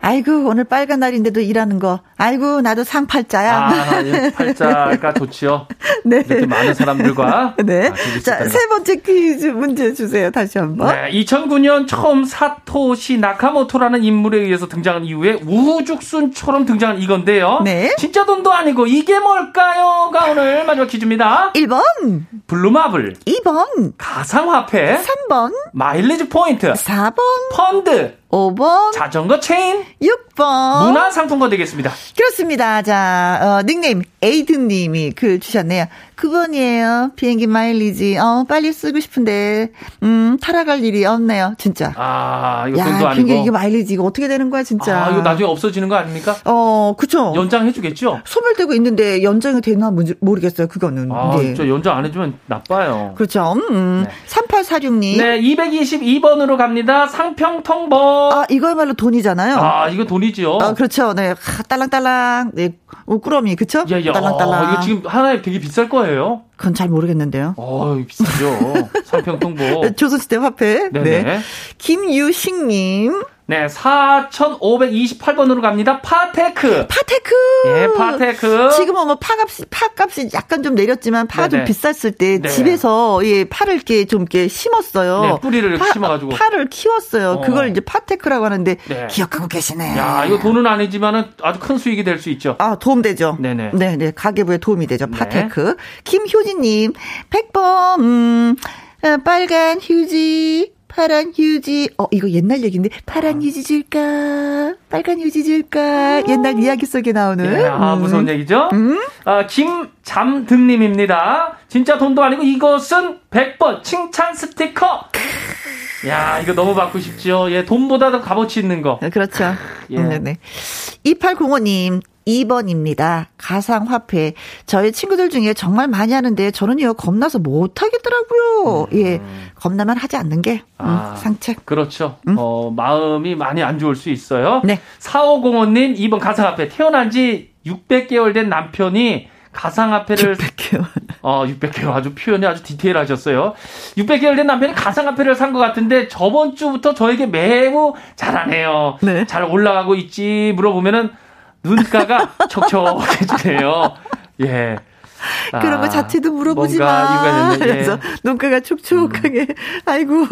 아이고 오늘 빨간 날인데도 일하는 거. 아이고 나도 상팔자야. 아, 예, 팔자가 좋지요. 네. 이렇게 많은 사람들과. 네. 아, 자세 번째 퀴즈 문제 주세요. 다시 한번. 네. 2009년 처음 사토시 나카모토라는 인물에 의해서 등장한 이후에 우후죽순처럼 등장한 이건데요. 네. 진짜 돈도 아니고 이게 뭘까요?가 오늘 마지막 퀴즈입니다. 1번 블루마블. 2번 가상화폐. 3번 마일리지 포인트. 4번 펀드. 5번. 자전거 체인. 6번. 문화상품권 되겠습니다. 그렇습니다. 자, 어, 닉네임, 에이든님이 글 주셨네요. 그번이에요. 비행기 마일리지. 어, 빨리 쓰고 싶은데, 음, 타러 갈 일이 없네요. 진짜. 아, 이거 야, 돈도 아니고. 비행기 이게 마일리지. 이거 어떻게 되는 거야, 진짜. 아, 이거 나중에 없어지는 거 아닙니까? 어, 그쵸. 연장해주겠죠? 소멸되고 있는데, 연장이 되나 모르겠어요. 그거는. 아, 네. 진짜 연장 안 해주면 나빠요. 그렇죠. 음, 네. 3846님. 네, 222번으로 갑니다. 상평통보. 아, 이거야말로 돈이잖아요. 아, 이거 돈이죠. 아, 그렇죠. 네. 딸랑딸랑. 네. 꾸러미, 그쵸? 예, 예. 딸랑딸랑. 아, 이거 지금 하나에 되게 비쌀 거예요. 그건 잘 모르겠는데요. 어, 비싸죠. 상평통보. 조선시대 화폐. 네네. 네. 김유식님. 네, 4,528번으로 갑니다. 파테크. 파테크. 예, 파테크. 지금은 뭐 파값이, 파값이 약간 좀 내렸지만 파가 네네. 좀 비쌌을 때 네. 집에서 예, 파를 이렇게 좀 이렇게 심었어요. 네, 뿌리를 파, 심어가지고. 파를 키웠어요. 어. 그걸 이제 파테크라고 하는데 네. 기억하고 계시네. 야, 이거 돈은 아니지만은 아주 큰 수익이 될 수 있죠. 아, 도움 되죠. 네네. 네네. 가계부에 도움이 되죠. 네. 파테크. 김효진님, 100번, 음, 어, 빨간 휴지, 파란 휴지. 어, 이거 옛날 얘기인데, 파란 아. 휴지 줄까? 빨간 휴지 줄까? 옛날 이야기 속에 나오는. 예, 아, 음. 무서운 얘기죠? 음? 아, 김잠등님입니다. 진짜 돈도 아니고 이것은 100번 칭찬 스티커. 야, 이거 너무 받고 싶죠? 예, 돈보다 도 값어치 있는 거. 그렇죠. 예. 네 네. 2805님, 2번입니다. 가상화폐. 저희 친구들 중에 정말 많이 하는데 저는요, 겁나서 못 하겠더라고요. 음. 예. 겁나만 하지 않는 게, 음, 아, 상책. 그렇죠. 음? 어, 마음이 많이 안 좋을 수 있어요. 네. 4505님, 2번 가상화폐. 태어난 지 600개월 된 남편이 가상화폐를 600개월. 어, 600개월 아주 표현이 아주 디테일하셨어요. 600개월 된 남편이 가상화폐를 산 것 같은데 저번 주부터 저에게 매우 잘하네요. 네. 잘 올라가고 있지 물어보면은 눈가가 촉촉해지네요. 예. 아, 그런 거 자체도 물어보지 마. 예. 그래서 눈가가 촉촉하게. 음. 아이고.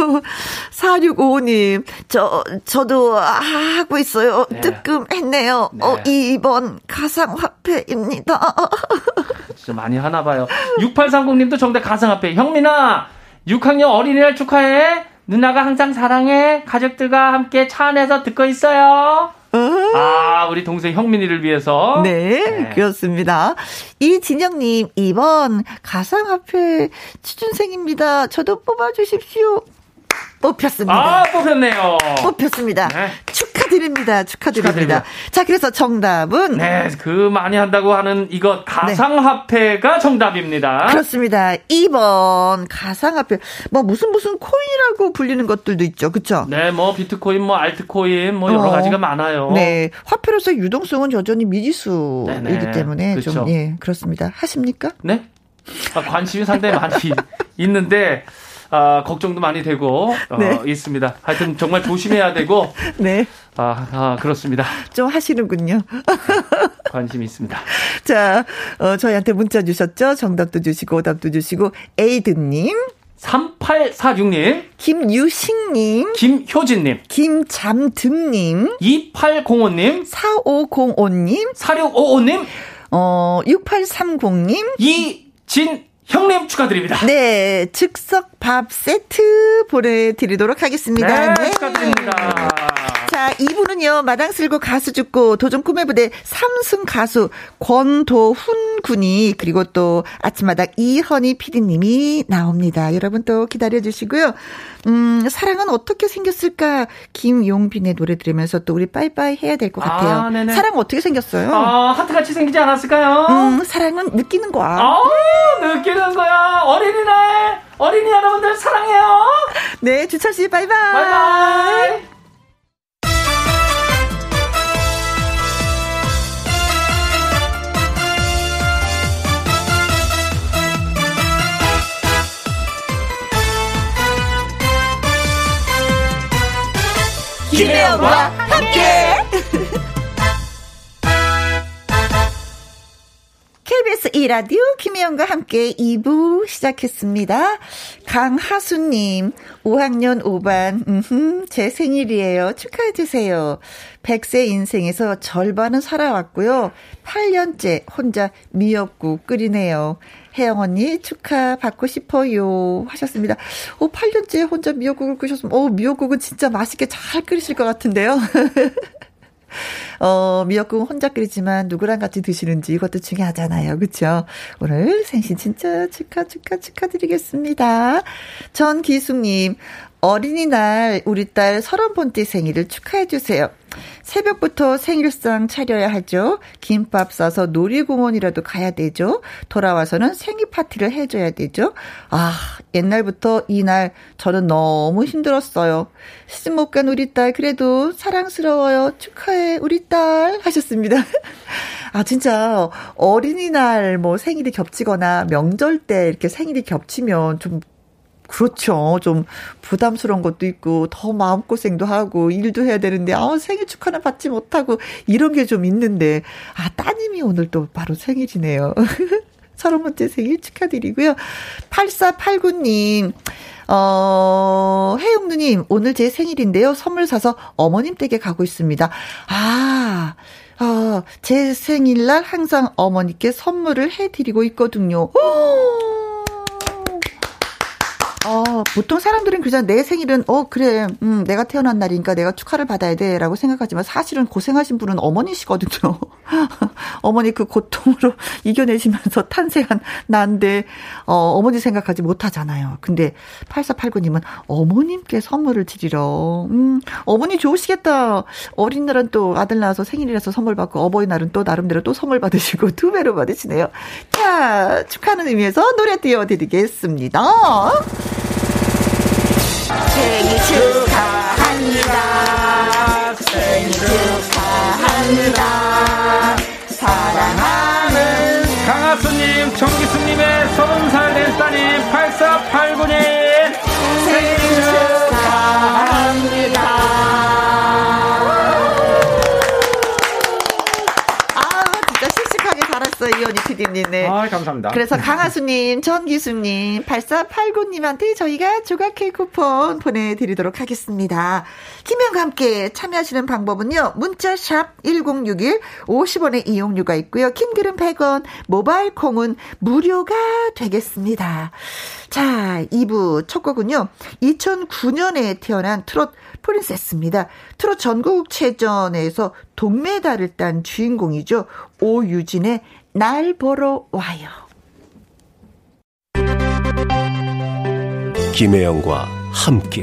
4655님. 저, 저도 하고 있어요. 네. 뜨끔했네요. 네. 어, 2번 가상화폐입니다. 진짜 많이 하나 봐요. 6830님도 정답 가상화폐. 형민아, 6학년 어린이날 축하해. 누나가 항상 사랑해. 가족들과 함께 차 안에서 듣고 있어요. 아, 우리 동생 형민이를 위해서. 네, 네. 그렇습니다. 이진영님, 2번 가상화폐 취준생입니다. 저도 뽑아주십시오. 뽑혔습니다. 아, 뽑혔네요. 뽑혔습니다. 네. 축하드립니다. 축하드립니다. 축하드립니다. 자, 그래서 정답은 네, 그 많이 한다고 하는 이것 가상화폐가 네. 정답입니다. 그렇습니다. 2번 가상화폐. 뭐 무슨 무슨 코인이라고 불리는 것들도 있죠. 그렇죠? 네, 뭐 비트코인, 뭐 알트코인 뭐 여러 어, 가지가 많아요. 네. 화폐로서 유동성은 여전히 미지수이기 네네. 때문에 그렇죠. 좀 예, 그렇습니다. 하십니까? 네. 아, 관심이 상당히 많이 있는데 아, 걱정도 많이 되고 어, 네. 있습니다. 하여튼 정말 조심해야 되고 네. 아, 아 그렇습니다. 좀 하시는군요. 관심이 있습니다. 자, 어, 저희한테 문자 주셨죠? 정답도 주시고 오답도 주시고 에이드님 3846님, 김유식님, 김효진님, 김잠등님, 2805님, 4505님, 4655님, 어, 6830님, 이진 형님 축하드립니다. 네, 즉석 밥 세트 보내드리도록 하겠습니다. 네, 네. 축하드립니다. 자, 이분은요, 마당 쓸고 가수 죽고 도전 꿈의 부대 삼승 가수 권도훈 군이 그리고 또 아침마당 이현희 피디님이 나옵니다. 여러분 또 기다려주시고요. 음, 사랑은 어떻게 생겼을까? 김용빈의 노래 들으면서 또 우리 빠이빠이 해야 될 것 같아요. 아. 사랑 어떻게 생겼어요? 아, 하트같이 생기지 않았을까요? 음, 사랑은 느끼는 거야. 아, 느끼는 거야. 어린이날, 어린이 여러분들 사랑해요. 네, 주철씨 바이바이. 바이바이. 김혜영과 함께. KBS 2라디오 김혜영과 함께 2부 시작했습니다. 강하수님, 5학년 5반, 음흠, 제 생일이에요. 축하해주세요. 100세 인생에서 절반은 살아왔고요. 8년째 혼자 미역국 끓이네요. 혜영 언니 축하 받고 싶어요 하셨습니다. 오 8년째 혼자 미역국을 끓이셨으면 오 미역국은 진짜 맛있게 잘 끓이실 것 같은데요. 어, 미역국 혼자 끓이지만 누구랑 같이 드시는지 이것도 중요하잖아요. 그쵸? 오늘 생신 진짜 축하, 축하, 축하드리겠습니다. 전기숙님, 어린이날 우리 딸 서른 번째 생일을 축하해주세요. 새벽부터 생일상 차려야 하죠. 김밥 싸서 놀이공원이라도 가야 되죠. 돌아와서는 생일 파티를 해줘야 되죠. 아, 옛날부터 이날 저는 너무 힘들었어요. 시집 못 간 우리 딸, 그래도 사랑스러워요. 축하해, 우리 딸. 하셨습니다. 아, 진짜 어린이날 뭐 생일이 겹치거나 명절 때 이렇게 생일이 겹치면 좀 그렇죠. 좀 부담스러운 것도 있고 더 마음고생도 하고 일도 해야 되는데 아 생일 축하는 받지 못하고 이런 게 좀 있는데 아 따님이 오늘 또 바로 생일이네요. 서른 번째 생일 축하드리고요. 8489님 어, 혜영누님, 오늘 제 생일인데요. 선물 사서 어머님 댁에 가고 있습니다. 아, 어, 제 생일날 항상 어머니께 선물을 해드리고 있거든요. 오! 어, 보통 사람들은 그냥 내 생일은, 어, 그래, 음, 내가 태어난 날이니까 내가 축하를 받아야 돼. 라고 생각하지만 사실은 고생하신 분은 어머니시거든요. 어머니 그 고통으로 이겨내시면서 탄생한 난데, 어, 어머니 생각하지 못하잖아요. 근데 8489님은 어머님께 선물을 드리러, 음, 어머니 좋으시겠다. 어린 날은 또 아들 낳아서 생일이라서 선물 받고, 어버이날은 또 나름대로 또 선물 받으시고 두 배로 받으시네요. 자, 축하하는 의미에서 노래 띄워드리겠습니다. 생일 축하합니다. 생일 축하합니다. 사랑하는 강하수님, 정기수님의 서른 살 된 따님 8489님 PD님. 네. 아, 감사합니다. 그래서 강하수님, 전기수님, 8489님한테 저희가 조각 케이크 쿠폰 보내드리도록 하겠습니다. 김현과 함께 참여하시는 방법은요, 문자샵 1061, 50원의 이용료가 있고요. 킹글은 100원, 모바일 콩은 무료가 되겠습니다. 자, 2부 첫 곡은요, 2009년에 태어난 트롯 프린세스입니다. 트롯 전국체전에서 동메달을 딴 주인공이죠. 오유진의 날 보러 와요. 김혜영과 함께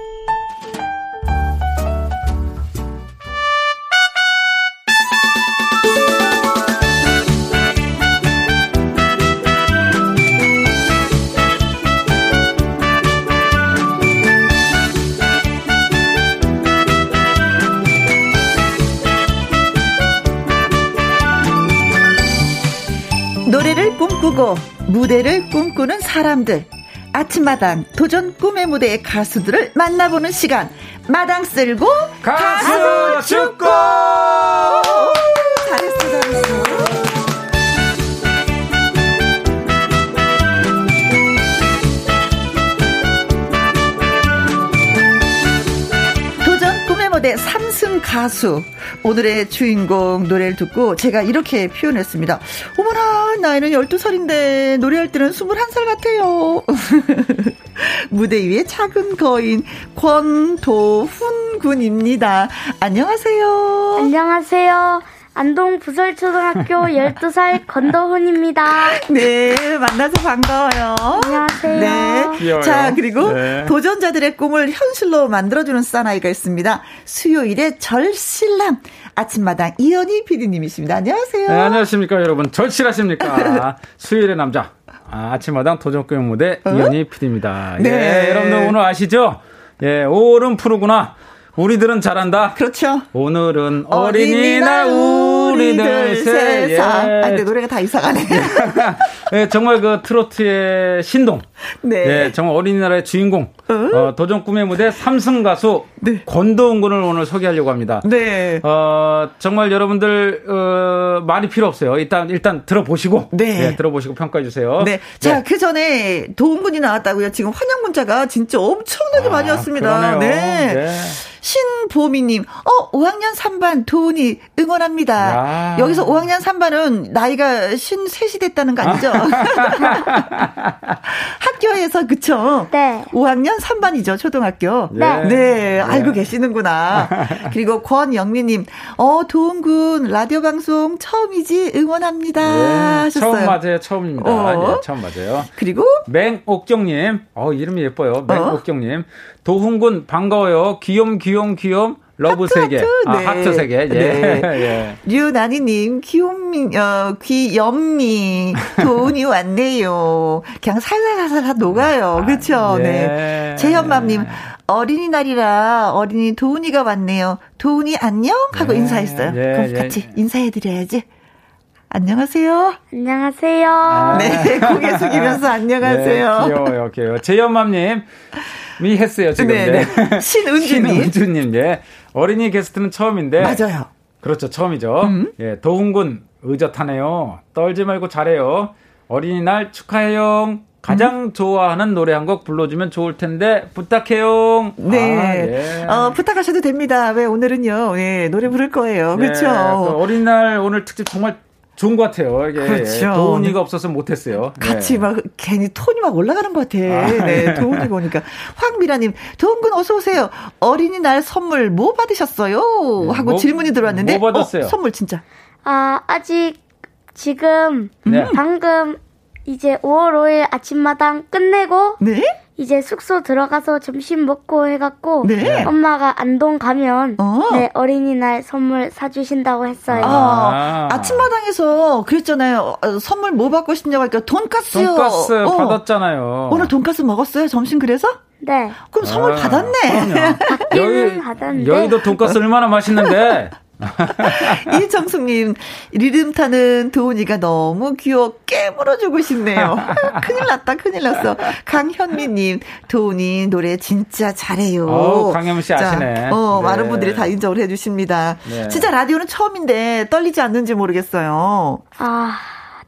노래를 꿈꾸고 무대를 꿈꾸는 사람들. 아침마당 도전 꿈의 무대의 가수들을 만나보는 시간. 마당 쓸고 가수, 가수 축구! 잘했어, 잘했어. 도전 꿈의 무대 3 승 가수, 오늘의 주인공 노래를 듣고 제가 이렇게 표현했습니다. 어머나, 나이는 12살인데 노래할 때는 21살 같아요. 무대 위에 작은 거인 권도훈 군입니다. 안녕하세요. 안녕하세요. 안동 부설초등학교 12살 건더훈입니다. 네, 만나서 반가워요. 안녕하세요. 네. 귀여워요. 자, 그리고 네. 도전자들의 꿈을 현실로 만들어주는 사나이가 있습니다. 수요일에 절실남. 아침마당 이현희 PD님이십니다. 안녕하세요. 네, 안녕하십니까, 여러분. 절실하십니까? 수요일의 남자. 아, 아침마당 도전교육 무대 어? 이현희 PD입니다. 네. 예, 여러분들 오늘 아시죠? 예, 5월은 푸르구나. 우리들은 잘한다. 그렇죠. 오늘은 어린이날 우리들 세상. 예. 아, 근데 노래가 다 이상하네. 예, 정말 그 트로트의 신동. 네. 예, 정말 어린이날의 주인공. 어? 어, 도전 꿈의 무대 삼승 가수 네. 권도훈 군을 오늘 소개하려고 합니다. 네. 어, 정말 여러분들 어, 말이 필요 없어요. 일단 일단 들어보시고 네. 예, 들어보시고 평가해 주세요. 네. 자, 네. 그 전에 도훈 군이 나왔다고요. 지금 환영 문자가 진짜 엄청나게 아, 많이 왔습니다. 그러네요. 네. 네. 신보미님, 어, 5학년 3반 도훈이 응원합니다. 야. 여기서 5학년 3반은 나이가 신 셋이 됐다는 거 아니죠? 학교에서, 그쵸? 네. 5학년 3반이죠, 초등학교. 네. 네. 네. 알고 계시는구나. 그리고 권영미님, 어, 도훈군 라디오 방송 처음이지 응원합니다. 네. 하셨어요. 처음 맞아요, 처음입니다. 어. 네, 처음 맞아요. 그리고 맹옥경님, 어, 이름이 예뻐요. 맹옥경님. 어? 도훈군 반가워요. 귀염 귀염 귀염 love 세 개. 아, 네. 하트 세 개. 예. 네. 예. 류나니님, 귀염미, 어, 귀염미, 도훈이 왔네요. 그냥 살살살살 녹아요. 아, 그쵸? 예. 네. 재현맘님, 어린이날이라 어린이 도훈이가 왔네요. 도훈이 안녕? 하고 예. 인사했어요. 예. 그럼 예. 같이 인사해드려야지. 안녕하세요. 안녕하세요. 아. 네, 고개 숙이면서 안녕하세요. 네, 귀여워요, 귀여워요. 재현맘님. 미 했어요, 지금. 네, 네. 신은주님. 신은주님, 예. 어린이 게스트는 처음인데. 맞아요. 그렇죠, 처음이죠. 음. 예, 도훈군 의젓하네요. 떨지 말고 잘해요. 어린이날 축하해요. 가장 음. 좋아하는 노래 한 곡 불러주면 좋을 텐데 부탁해요. 네, 아, 예. 어, 부탁하셔도 됩니다. 왜 오늘은요, 예, 노래 부를 거예요. 그렇죠. 네, 그 어린날 오늘 특집 정말 좋은 것 같아요. 이게 그렇죠. 도훈이가 없어서 못했어요. 같이 네. 막 괜히 톤이 막 올라가는 것 같아. 아. 네, 도훈이 보니까 황미라님, 도훈군 어서 오세요. 어린이날 선물 뭐 받으셨어요? 하고 뭐, 질문이 들어왔는데, 뭐 받았어요? 어, 선물 진짜. 아 아직 지금 네. 방금 이제 5월 5일 아침마당 끝내고 네? 이제 숙소 들어가서 점심 먹고 해갖고 네. 엄마가 안동 가면 어. 네 어린이날 선물 사주신다고 했어요. 아, 아 침마당에서 그랬잖아요. 어, 선물 뭐 받고 싶냐고 하니까 돈까스요. 돈까스 어. 받았잖아요. 오늘 돈까스 먹었어요? 점심 그래서? 네. 그럼 선물 아, 받았네. 여기 받았는데. 여의도 돈까스 얼마나 맛있는데. 이정숙님, 리듬 타는 도훈이가 너무 귀여워 깨물어주고 싶네요. 큰일 났다, 큰일 났어. 강현미님, 도훈이 노래 진짜 잘해요. 어, 강현미 씨 아시네. 어, 네. 많은 분들이 다 인정을 해주십니다. 네. 진짜 라디오는 처음인데 떨리지 않는지 모르겠어요. 아,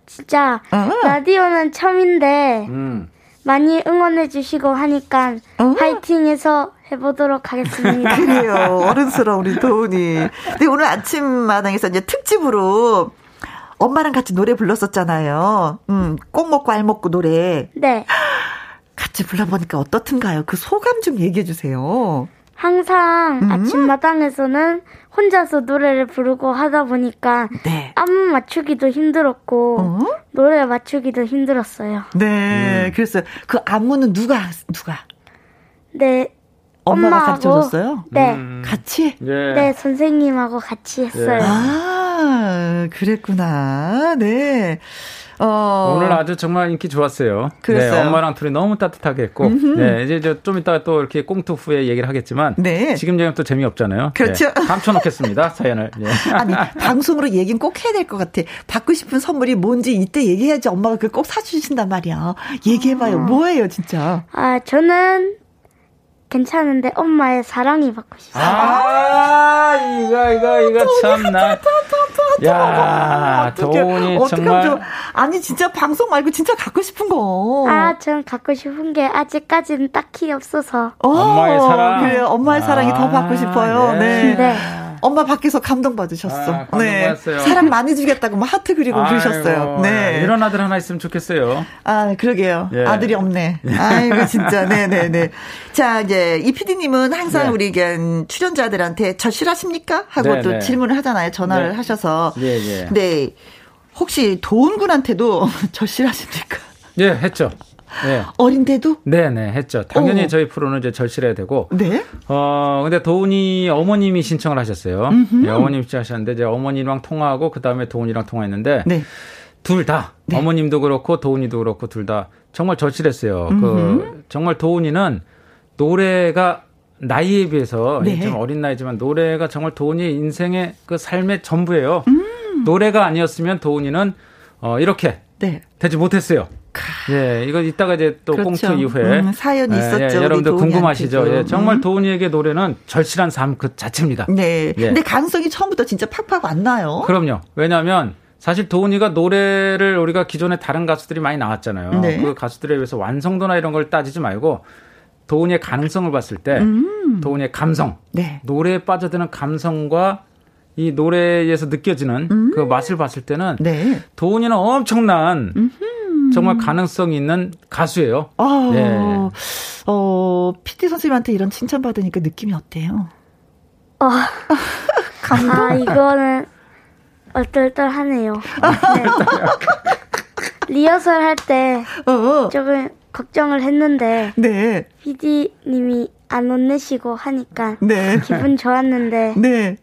진짜 어. 라디오는 처음인데 음. 많이 응원해 주시고 하니까 어? 화이팅해서 해보도록 하겠습니다. 그래요. 어른스러운 우리 도훈이. 근데 오늘 아침마당에서 이제 특집으로 엄마랑 같이 노래 불렀었잖아요. 음, 꼭 먹고 알 먹고 노래. 네. 같이 불러보니까 어떻든가요? 그 소감 좀 얘기해 주세요. 항상 음? 아침마당에서는 혼자서 노래를 부르고 하다 보니까 네. 안무 맞추기도 힘들었고 어? 노래 맞추기도 힘들었어요. 네, 음. 그래서 그 안무는 누가 누가? 네, 엄마가 엄마하고, 가르쳐줬어요? 네. 음. 같이? 네. 네, 선생님하고 같이 했어요. 네. 아, 그랬구나. 네. 어. 오늘 아주 정말 인기 좋았어요. 그랬어요. 네, 엄마랑 둘이 너무 따뜻하게 했고, 음흠. 네, 이제 좀 이따가 또 이렇게 꽁투 후에 얘기를 하겠지만, 네. 지금 얘기는 또 재미없잖아요. 그렇죠. 네, 감춰놓겠습니다, 사연을. 네. 아니, 방송으로 얘기는 꼭 해야 될 것 같아. 받고 싶은 선물이 뭔지 이때 얘기해야지 엄마가 그걸 꼭 사주신단 말이야. 얘기해봐요. 아. 뭐예요, 진짜? 아, 저는 괜찮은데 엄마의 사랑이 받고 싶어요. 아, 이거 이거 이거 참나. 야, 도훈이 정말. 아니 진짜 방송 말고 진짜 갖고 싶은 거. 아, 전 갖고 싶은 게 아직까지는 딱히 없어서. 어, 엄마의 사랑. 그래, 엄마의 아, 사랑이 더 받고 싶어요. 네. 네. 네. 엄마 밖에서 감동 받으셨어. 아, 감동 네. 받았어요. 사람 많이 주겠다고 뭐 하트 그리고 아이고, 그러셨어요. 네. 이런 아들 하나 있으면 좋겠어요. 아, 그러게요. 예. 아들이 없네. 아이고, 진짜. 네네네. 네, 네. 자, 이제 이 PD님은 항상 네. 우리 출연자들한테 절실하십니까? 하고 네, 또 네. 질문을 하잖아요. 전화를 네. 하셔서. 예, 예. 네. 혹시 도훈 군한테도 절실하십니까? 예, 했죠. 네. 어린데도? 네네, 했죠. 당연히 어. 저희 프로는 이제 절실해야 되고. 네. 어, 근데 도훈이 어머님이 신청을 하셨어요. 네, 어머님이 신청하셨는데, 이제 어머니랑 통화하고, 그 다음에 도훈이랑 통화했는데. 네. 둘 다. 네. 어머님도 그렇고, 도훈이도 그렇고, 둘 다 정말 절실했어요. 음흠. 그, 정말 도훈이는 노래가 나이에 비해서 네. 좀 어린 나이지만 노래가 정말 도훈이 인생의 그 삶의 전부예요. 음. 노래가 아니었으면 도훈이는 어, 이렇게 네. 되지 못했어요. 예, 이거 이따가 이제 또 그렇죠. 꽁트 이후에 음, 사연이 예, 있었죠. 예, 여러분들 궁금하시죠? 예, 정말 음. 도훈이에게 노래는 절실한 삶 그 자체입니다. 네. 예. 근데 가능성이 처음부터 진짜 팍팍 왔나요? 그럼요. 왜냐하면 사실 도훈이가 노래를 우리가 기존에 다른 가수들이 많이 나왔잖아요. 네. 그 가수들에 비해서 완성도나 이런 걸 따지지 말고 도훈이의 가능성을 봤을 때 음. 도훈이의 감성, 네. 노래에 빠져드는 감성과 이 노래에서 느껴지는 음. 그 맛을 봤을 때는 네. 도훈이는 엄청난 음흠. 정말 가능성이 있는 가수예요. 아, 네. 어, PT 선생님한테 이런 칭찬 받으니까 느낌이 어때요? 어, 감동. 아, 이거는 얼떨떨하네요. 네. 리허설 할때 어. 조금 걱정을 했는데 네. PD님이 안 혼내시고 하니까 네. 기분 좋았는데 네.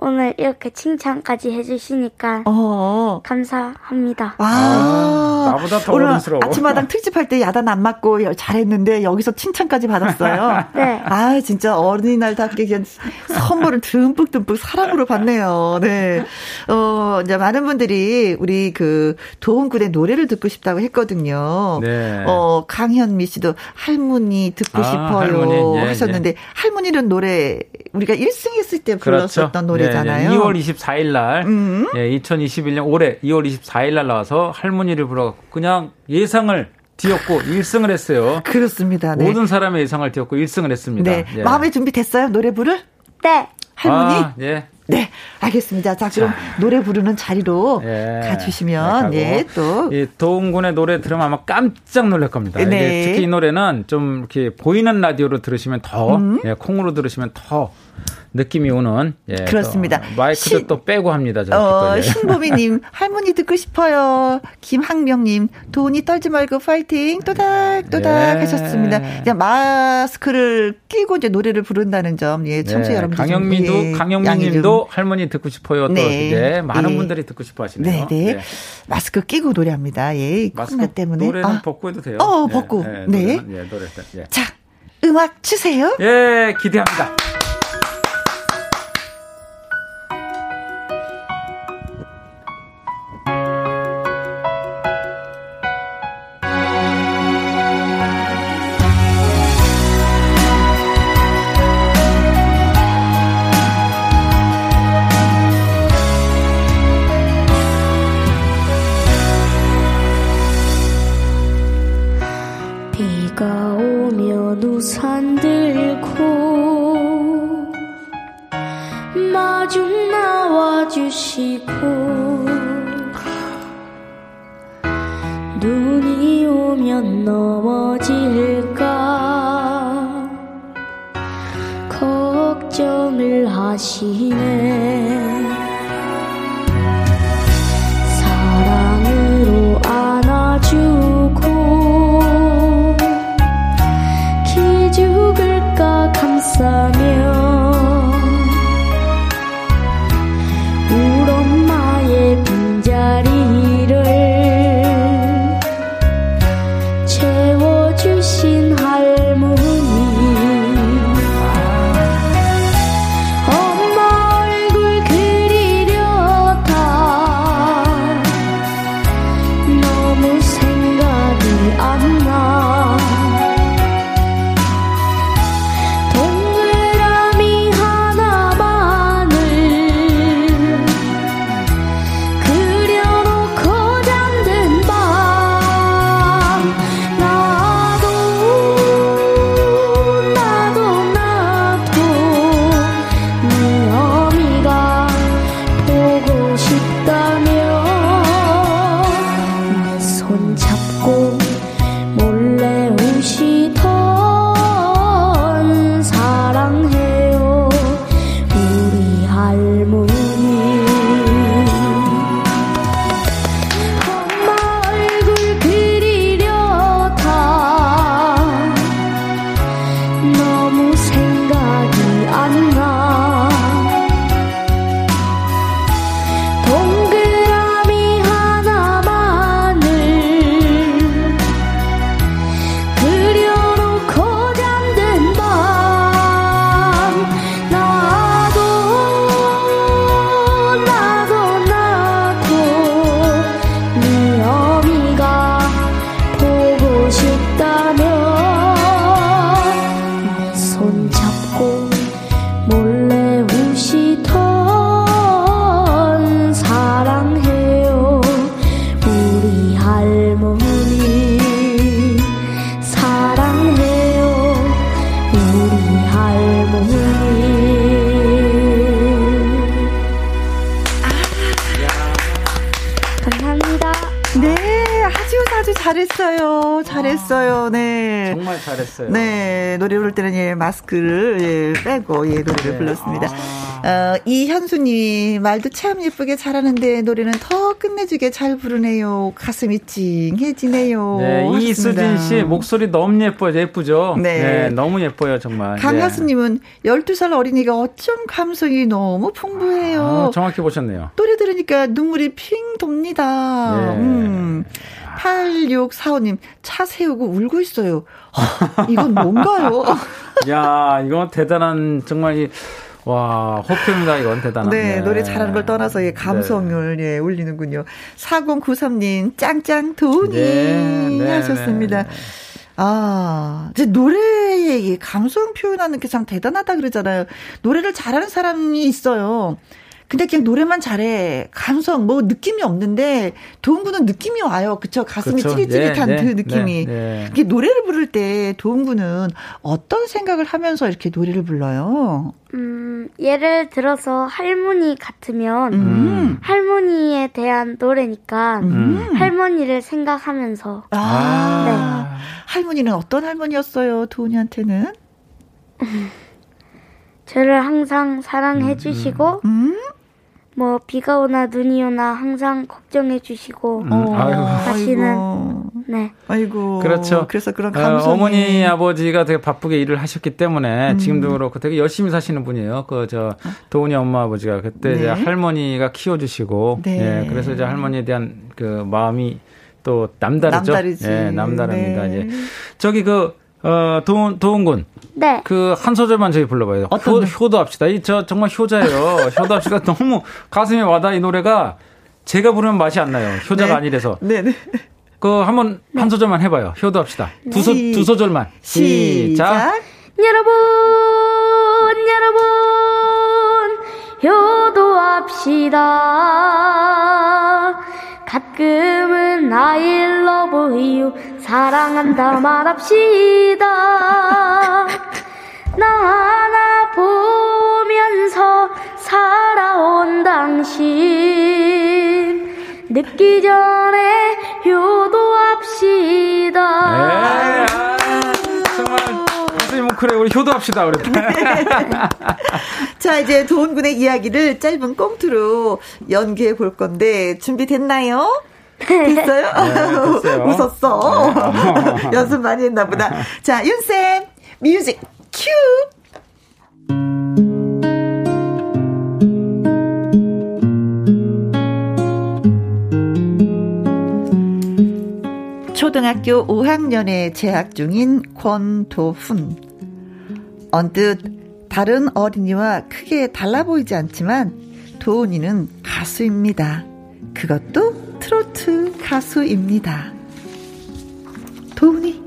오늘 이렇게 칭찬까지 해주시니까 어. 감사합니다. 아, 아 나보다 더 어른스러워. 아침마당 특집할 때 야단 안 맞고 잘했는데 여기서 칭찬까지 받았어요. 네. 아 진짜 어린이날답게 그냥 선물을 듬뿍듬뿍 사랑으로 받네요. 네. 어 이제 많은 분들이 우리 그 도움군의 노래를 듣고 싶다고 했거든요. 네. 어 강현미 씨도 할머니 듣고 아, 싶어요 할머니. 예, 하셨는데 예. 할머니는 노래 우리가 1승 했을 때 불렀었던 그렇죠. 노래. 노래잖아요. 네, 2월 24일 날, 음. 예, 2021년 올해 2월 24일 날 나와서 할머니를 불러갖고 그냥 예상을 뒤었고 1승을 했어요. 그렇습니다. 네. 모든 사람의 예상을 뒤었고 1승을 했습니다. 네. 예. 마음의 준비 됐어요? 노래 부를? 네. 할머니? 아, 예. 네, 알겠습니다. 자, 그럼 자. 노래 부르는 자리로 예. 가주시면, 네, 예, 또. 이 도훈군의 노래 들으면 아마 깜짝 놀랄 겁니다. 네. 특히 이 노래는 좀 이렇게 보이는 라디오로 들으시면 더, 음. 예, 콩으로 들으시면 더 느낌이 오는 예, 그렇습니다. 마이크도 신, 또 빼고 합니다. 어, 예. 신보미님 할머니 듣고 싶어요. 김학명님 돈이 떨지 말고 파이팅 또닥또닥 예. 하셨습니다. 그냥 마스크를 끼고 이제 노래를 부른다는 점, 예, 청취 자 예. 여러분들 강영민도 예, 강영민님도 할머니 듣고 싶어요. 또 네. 이제 많은 예. 분들이 듣고 싶어하시네요. 네, 네. 네. 마스크 끼고 노래합니다. 예, 마스크 때문에 노래는 아. 벗고 해도 돼요. 어, 벗고. 네. 노래는, 예, 노래. 예. 자, 음악 주세요. 예, 기대합니다. 예, 노래를 네. 불렀습니다. 아. 어, 이현수님, 말도 참 예쁘게 잘하는데 노래는 더 끝내주게 잘 부르네요. 가슴이 찡해지네요. 네. 이수진 씨, 목소리 너무 예뻐요. 예쁘죠? 네. 네 너무 예뻐요, 정말. 강하수님은 네. 12살 어린이가 어쩜 감성이 너무 풍부해요. 아, 정확히 보셨네요. 노래 들으니까 눈물이 핑 돕니다. 네. 음. 8645님, 차 세우고 울고 있어요. 아, 이건 뭔가요? 야, 이건 대단한, 정말, 와, 호표입니다. 이건 대단한. 네, 네, 노래 잘하는 걸 떠나서 예, 감성을 네. 예, 울리는군요. 4093님, 짱짱 도니 네, 네, 하셨습니다. 네, 네. 아, 이제 노래의 감성 표현하는 게 참 대단하다 그러잖아요. 노래를 잘하는 사람이 있어요. 근데 그냥 노래만 잘해. 감성, 뭐 느낌이 없는데 도훈군은 느낌이 와요. 그쵸? 가슴이 그쵸? 찌릿찌릿한 네, 그 네, 느낌이. 네, 네. 노래를 부를 때 도훈군은 어떤 생각을 하면서 이렇게 노래를 불러요? 음, 예를 들어서 할머니 같으면 음. 할머니에 대한 노래니까 음. 할머니를 생각하면서. 아, 네. 할머니는 어떤 할머니였어요? 도훈이한테는? 저를 항상 사랑해 음, 주시고 음? 뭐 비가 오나 눈이 오나 항상 걱정해 주시고 음, 어, 하시는 네. 아이고. 그렇죠. 그래서 그런 감성이... 어, 어머니 아버지가 되게 바쁘게 일을 하셨기 때문에 음. 지금도 그렇고 되게 열심히 사시는 분이에요. 그 저 도훈이 엄마 아버지가 그때 네. 이제 할머니가 키워 주시고 네. 예, 그래서 이제 할머니에 대한 그 마음이 또 남다르죠. 남다르지. 예, 남다릅니다. 네. 이제 저기 그 어, 도훈, 도훈군. 네. 그 한 소절만 저희 불러봐요. 어떤 효, 효도합시다. 이, 저 정말 효자예요. 효도합시다. 너무 가슴에 와닿아, 이 노래가. 제가 부르면 맛이 안 나요. 효자가 네. 아니라서. 네네. 그, 한번, 네. 한 소절만 해봐요. 효도합시다. 두 소, 두 소절만. 시작. 시작. 여러분, 여러분, 효도합시다. 가끔은 I love you 사랑한다 말합시다. 나 하나 보면서 살아온 당신. 늦기 전에 효도합시다. 네, 아, 정말 가슴이 뭉클해 우리 효도합시다 우리 자 이제 도훈군의 이야기를 짧은 꽁트로 연기해 볼 건데 준비됐나요? 됐어요? 네, 됐어요. 웃었어. 네. 연습 많이 했나 보다. 자, 윤쌤, 뮤직 큐! 초등학교 5학년에 재학 중인 권도훈. 언뜻 다른 어린이와 크게 달라 보이지 않지만 도훈이는 가수입니다. 그것도 트로트 가수입니다. 도훈이.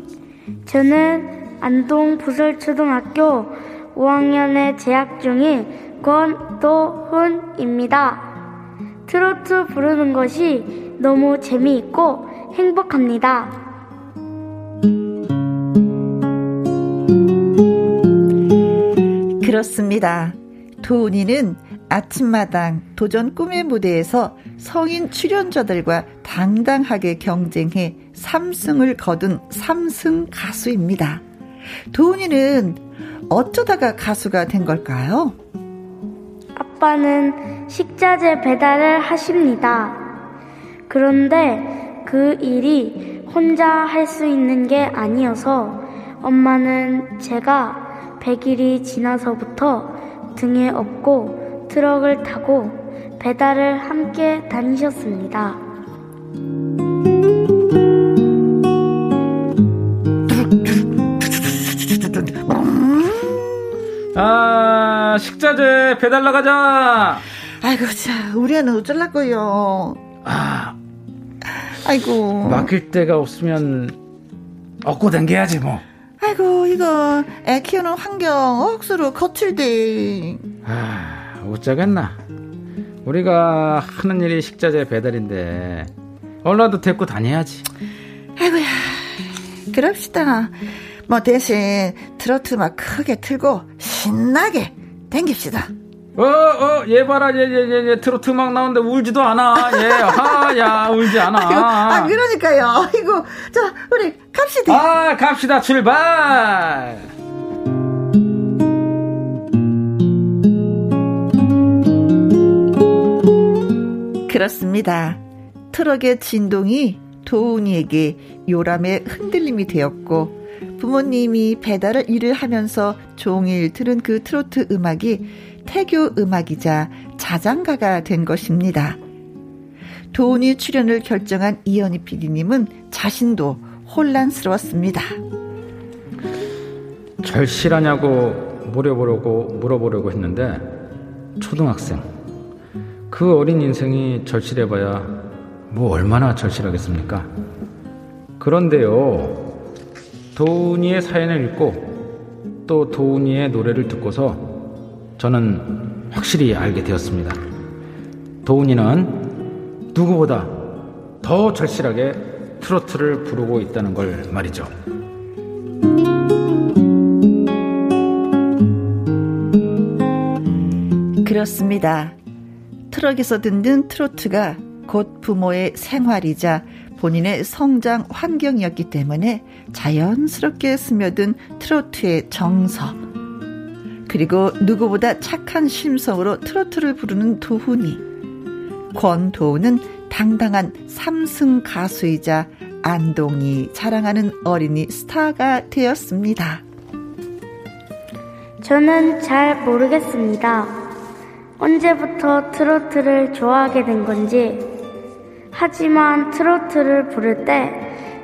저는 안동 부설초등학교 5학년에 재학 중인 권도훈입니다. 트로트 부르는 것이 너무 재미있고 행복합니다. 그렇습니다. 도훈이는 아침마당 도전 꿈의 무대에서 성인 출연자들과 당당하게 경쟁해 3승을 거둔 3승 가수입니다. 도훈이는 어쩌다가 가수가 된 걸까요? 아빠는 식자재 배달을 하십니다. 그런데 그 일이 혼자 할 수 있는 게 아니어서 엄마는 제가 100일이 지나서부터 등에 업고 트럭을 타고 배달을 함께 다니셨습니다. 아, 식자재 배달 나가자! 아이고, 자, 우리 애는 어쩔라고요. 아, 아이고. 맡길 데가 없으면 얻고 댕겨야지, 뭐. 아이고, 이거, 애 키우는 환경 억수로 거칠대. 아. 어쩌겠나. 우리가 하는 일이 식자재 배달인데 얼라도 데리고 다녀야지. 아이고야. 그럽시다. 뭐 대신 트로트 막 크게 틀고 신나게 댕깁시다. 어, 어, 얘 봐라, 얘, 얘, 얘, 얘, 트로트 막 나오는데 울지도 않아. 얘, 아, 야, 울지 않아. 아, 그러니까요. 아이고, 자, 우리 갑시다. 아, 갑시다, 출발! 그렇습니다. 트럭의 진동이 도훈이에게 요람의 흔들림이 되었고, 부모님이 배달을 일을 하면서 종일 들은 그 트로트 음악이 태교 음악이자 자장가가 된 것입니다. 도훈이 출연을 결정한 이현희 PD님은 자신도 혼란스러웠습니다. 절실하냐고 물어보려고 물어보려고 했는데 초등학생 그 어린 인생이 절실해봐야 뭐 얼마나 절실하겠습니까? 그런데요 도훈이의 사연을 읽고 또 도훈이의 노래를 듣고서 저는 확실히 알게 되었습니다. 도훈이는 누구보다 더 절실하게 트로트를 부르고 있다는 걸 말이죠. 그렇습니다. 트럭에서 듣는 트로트가 곧 부모의 생활이자 본인의 성장 환경이었기 때문에 자연스럽게 스며든 트로트의 정서. 그리고 누구보다 착한 심성으로 트로트를 부르는 도훈이. 권도훈은 당당한 삼승 가수이자 안동이 자랑하는 어린이 스타가 되었습니다. 저는 잘 모르겠습니다. 언제부터 트로트를 좋아하게 된 건지. 하지만 트로트를 부를 때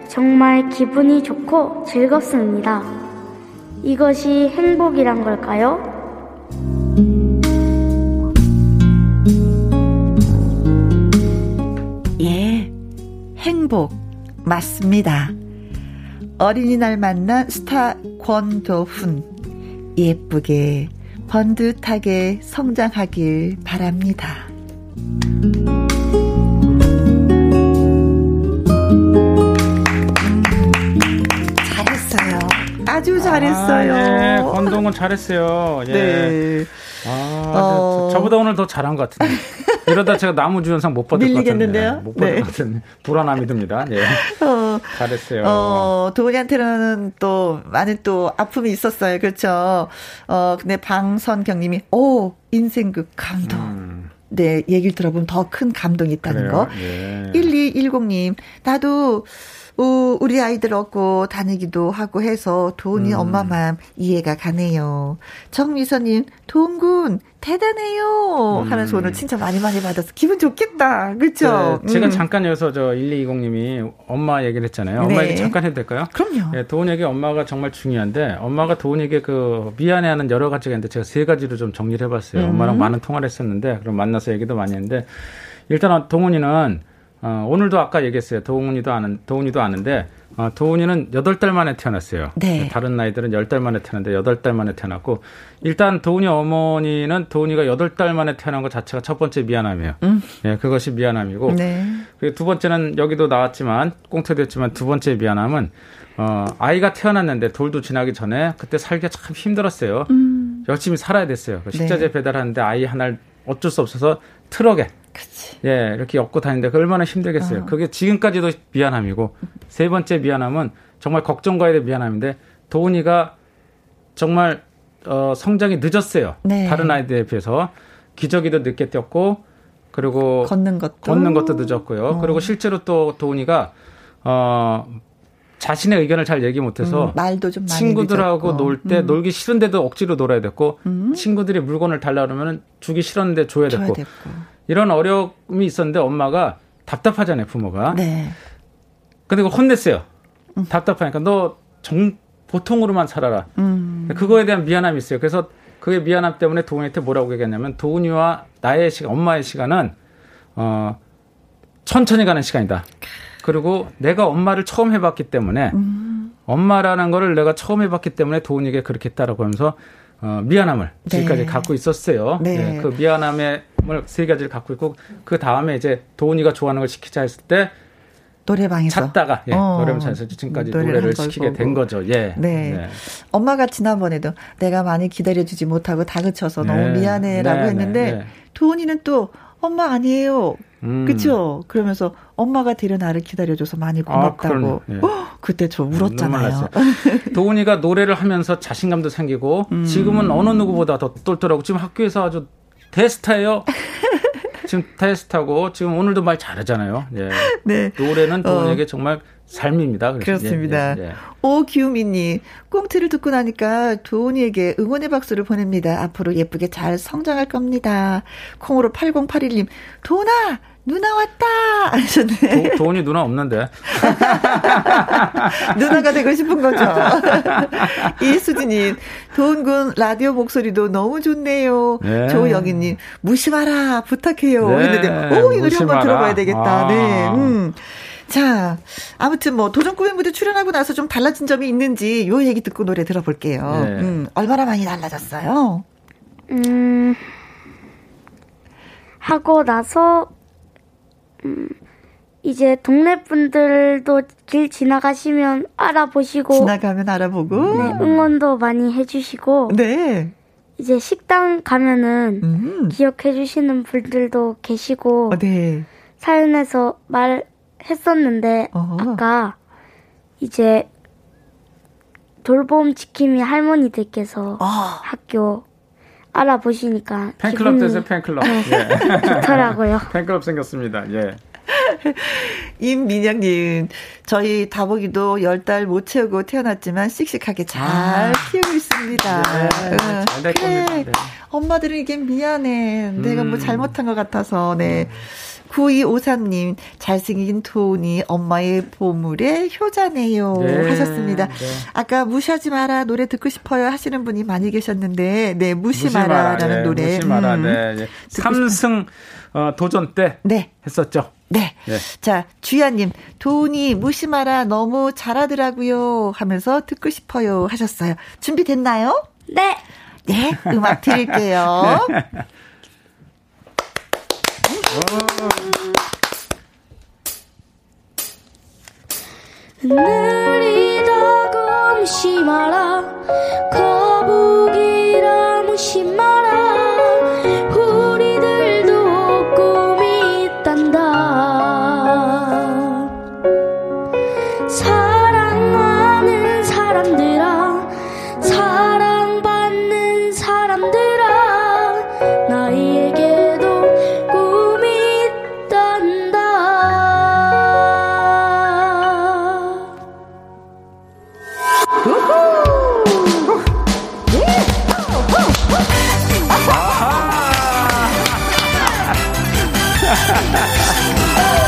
정말 기분이 좋고 즐겁습니다. 이것이 행복이란 걸까요? 예, 행복 맞습니다. 어린이날 만난 스타 권도훈 예쁘게 번듯하게 성장하길 바랍니다. 아주 잘했어요. 아, 예, 권동은 잘했어요. 예. 네. 아, 어... 저보다 오늘 더 잘한 것 같은데. 이러다 제가 나무주연상 못 받을 것 같은데. 못 받을 네. 것 같은 불안함이 듭니다. 예. 어, 잘했어요. 어, 도훈이한테는 또 많은 또 아픔이 있었어요. 그렇죠. 어, 근데 방선경 님이, 오, 인생극 감동. 음. 네, 얘기를 들어보면 더 큰 감동이 있다는 그래요? 거. 예. 1210님, 나도 어, 우리 아이들 얻고 다니기도 하고 해서 돈이 음. 엄마 마음 이해가 가네요. 정미선님, 동군 대단해요. 음. 하면서 오늘 진짜 많이 많이 받아서 기분 좋겠다. 그렇죠? 네, 제가 음. 잠깐 여기서 저 1220님이 엄마 얘기를 했잖아요. 엄마 네. 얘기 잠깐 해도 될까요? 그럼요. 네, 도훈에게 엄마가 정말 중요한데 엄마가 도훈에게 그 미안해하는 여러 가지가 있는데 제가 세 가지로 좀 정리를 해봤어요. 음. 엄마랑 많은 통화를 했었는데 그럼 만나서 얘기도 많이 했는데 일단 동훈이는 어, 오늘도 아까 얘기했어요. 도훈이도 아는, 도훈이도 아는데, 어, 도훈이는 8달 만에 태어났어요. 네. 다른 나이들은 10달 만에 태어났는데 8달 만에 태어났고, 일단 도훈이 어머니는 도훈이가 8달 만에 태어난 것 자체가 첫 번째 미안함이에요. 음. 예, 그것이 미안함이고, 네. 그리고 두 번째는 여기도 나왔지만, 꽁트됐지만 두 번째 미안함은, 어, 아이가 태어났는데 돌도 지나기 전에 그때 살기가 참 힘들었어요. 음. 열심히 살아야 됐어요. 그 식자재 네. 배달하는데 아이 하나를 어쩔 수 없어서 트럭에 그치. 예, 이렇게 엮고 다니는데 그 얼마나 힘들겠어요. 어. 그게 지금까지도 미안함이고 세 번째 미안함은 정말 걱정과에 대한 미안함인데 도훈이가 정말 어, 성장이 늦었어요. 네. 다른 아이들에 비해서 기저귀도 늦게 뛰었고 그리고 걷는 것도 걷는 것도 늦었고요. 어. 그리고 실제로 또 도훈이가 어 자신의 의견을 잘 얘기 못해서 음, 말도 좀 친구들하고 놀때 음. 놀기 싫은데도 억지로 놀아야 됐고 음. 친구들이 물건을 달라 그러면 주기 싫었는데 줘야 됐고, 줘야 됐고. 이런 어려움이 있었는데 엄마가 답답하잖아요, 부모가. 네. 근데 그 혼냈어요. 음. 답답하니까 너 정, 보통으로만 살아라. 음. 그거에 대한 미안함이 있어요. 그래서 그게 미안함 때문에 도훈이한테 뭐라고 얘기했냐면 도훈이와 나의 시간, 엄마의 시간은 어 천천히 가는 시간이다. 그리고 내가 엄마를 처음 해봤기 때문에 음. 엄마라는 거를 내가 처음 해봤기 때문에 도훈이에게 그렇게 했다라고 하면서 어, 미안함을 네. 지금까지 갖고 있었어요. 네. 네. 그 미안함을 세 가지를 갖고 있고 그 다음에 이제 도훈이가 좋아하는 걸 시키자 했을 때 노래방에서 찾다가 예, 어, 노래방에서 지금까지 노래를, 시키게 된 거죠. 예. 네. 네. 엄마가 지난번에도 내가 많이 기다려주지 못하고 다그쳐서 네. 너무 미안해라고 네, 했는데 네, 도훈이는 또 엄마 아니에요. 음. 그쵸? 그러면서 엄마가 데려 나를 기다려줘서 많이 고맙다고. 아, 예. 그때 저 울었잖아요. 도훈이가 노래를 하면서 자신감도 생기고 음. 지금은 어느 누구보다 더 똘똘하고 지금 학교에서 아주 대스타예요. 지금 테스트하고 지금 오늘도 말 잘하잖아요. 예. 네. 노래는 도훈에게 어. 정말 삶입니다. 그렇습니다. 예, 예, 예. 오기우미님, 꽁트를 듣고 나니까 도훈이에게 응원의 박수를 보냅니다. 앞으로 예쁘게 잘 성장할 겁니다. 콩으로 8081님, 도훈아! 누나 왔다! 하셨네. 도, 도훈이 누나 없는데. 누나가 되고 싶은 거죠. 이수진님, 도훈군 라디오 목소리도 너무 좋네요. 네. 조영희님, 무시 마라, 부탁해요. 네. 했는데, 오, 이 노래 한번 들어봐야 되겠다. 아. 네. 음. 자, 아무튼 뭐 도전 꿈의 무대 출연하고 나서 좀 달라진 점이 있는지 요 얘기 듣고 노래 들어볼게요. 네. 음, 얼마나 많이 달라졌어요? 음, 하고 나서 음, 이제 동네 분들도 길 지나가시면 알아보시고 지나가면 알아보고 네, 응원도 많이 해주시고 네. 이제 식당 가면은 음. 기억해 주시는 분들도 계시고 어, 네. 사연에서 말 했었는데 어 아까 이제 돌봄 지킴이 할머니들께서 어. 학교 알아보시니까 팬클럽 되세요 팬클럽 네, 예. 좋더라고요. 팬클럽 생겼습니다. 예. 임민영님, 저희 다복이도 열 달 못 채우고 태어났지만 씩씩하게 잘 아. 키우고 있습니다. 네, 응. 그래, 겁니다. 네. 엄마들은 이게 미안해. 음. 내가 뭐 음. 잘못한 것 같아서, 네. 음. 9253님, 잘생긴 토니 엄마의 보물의 효자네요. 네, 하셨습니다. 네. 아까 무시하지 마라 노래 듣고 싶어요 하시는 분이 많이 계셨는데, 네, 무시, 마라라는 네, 노래. 무시 마라, 음, 네. 3승 어, 도전 때 네. 했었죠. 네. 네. 자, 주야님, 도훈이 무시 마라 너무 잘하더라고요 하면서 듣고 싶어요 하셨어요. 준비됐나요? 네. 네, 음악 드릴게요. 네. 느리다고 무시 마라. 거북이라 무시 마라 oh.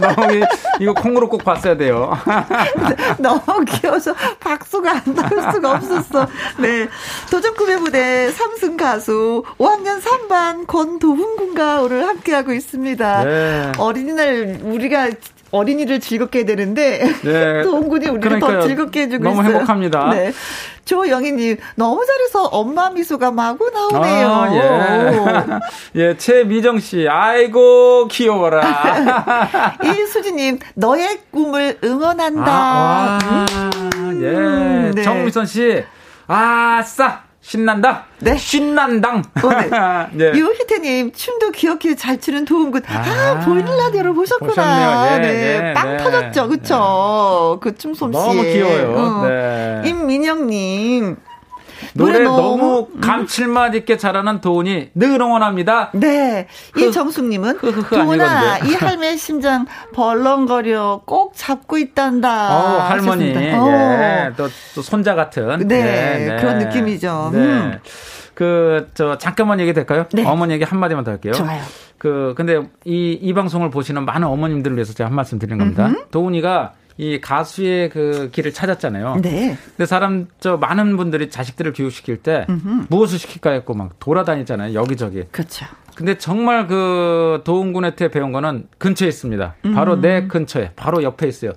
너무, 이거 콩으로 꼭 봤어야 돼요. 너무 귀여워서 박수가 안 나올 수가 없었어. 네. 도전 꿈의 무대 3승 가수 5학년 3반 권도훈 군과 오늘 함께하고 있습니다. 네. 어린이날 우리가 어린이를 즐겁게 해야 되는데 네. 도훈군이 우리를 그러니까요. 더 즐겁게 해주고 너무 있어요. 너무 행복합니다. 네. 조영희님 너무 잘해서 엄마 미소가 마구 나오네요. 아, 예. 예, 최미정 씨, 아이고 귀여워라. 이수지님 너의 꿈을 응원한다. 아, 음, 예. 네. 정미선 씨, 아싸. 신난다? 네. 신난당. 어, 네. 네. 유희태님, 춤도 귀엽게 잘 추는 도움군. 아, 아 보이는 라디오를 보셨구나. 네, 네, 네, 빵 네. 터졌죠. 그쵸. 그춤 솜씨. 너무 귀여워요. 어. 네. 임민영님, 노래, 노래 너무, 너무 음. 감칠맛 있게 잘하는 도훈이 늘 응원합니다. 네. 이정숙님은 도훈아 이 할매의 심장 벌렁거려 꼭 잡고 있단다. 어, 할머니. 예. 또, 또 손자 같은. 네, 네, 네. 그런 느낌이죠. 네. 음. 그, 저, 잠깐만 얘기 될까요? 네. 어머니 얘기 한마디만 더 할게요. 좋아요. 그, 근데 이, 이 방송을 보시는 많은 어머님들을 위해서 제가 한 말씀 드리는 겁니다. 음흠. 도훈이가 이 가수의 그 길을 찾았잖아요. 네. 근데 사람 저 많은 분들이 자식들을 교육시킬 때 음흠. 무엇을 시킬까 했고 막 돌아다니잖아요. 여기저기. 그렇죠. 근데 정말 그 도훈군한테 배운 거는 근처에 있습니다. 바로 음. 내 근처에, 바로 옆에 있어요.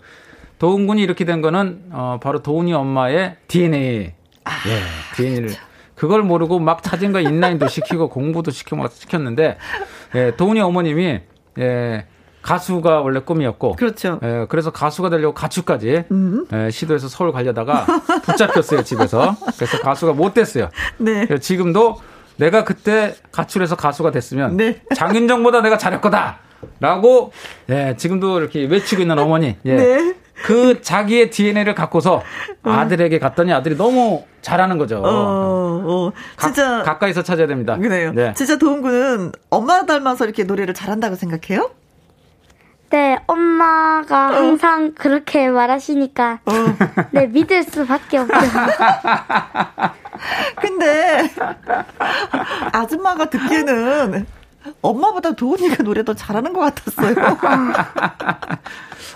도훈군이 이렇게 된 거는 어 바로 도훈이 엄마의 DNA. 아, 예, DNA를 그렇죠. 그걸 모르고 막 자전거 인라인도 시키고 공부도 시키고 막 시켰는데 예, 도훈이 어머님이 예, 가수가 원래 꿈이었고. 그렇죠. 예, 그래서 가수가 되려고 가출까지 음. 예, 시도해서 서울 가려다가 붙잡혔어요, 집에서. 그래서 가수가 못 됐어요. 네. 지금도 내가 그때 가출해서 가수가 됐으면 네. 장윤정보다 내가 잘할 거다. 라고 예, 지금도 이렇게 외치고 있는 어머니. 예. 네. 그 자기의 DNA를 갖고서 어. 아들에게 갔더니 아들이 너무 잘하는 거죠. 어, 어. 진짜 가, 까이서 찾아야 됩니다. 그래요. 네. 진짜 도훈군은 엄마 닮아서 이렇게 노래를 잘한다고 생각해요? 네, 엄마가 어. 항상 그렇게 말하시니까, 어. 네, 믿을 수밖에 없죠. 근데, 아줌마가 듣기에는 엄마보다 도훈이가 노래 더 잘하는 것 같았어요.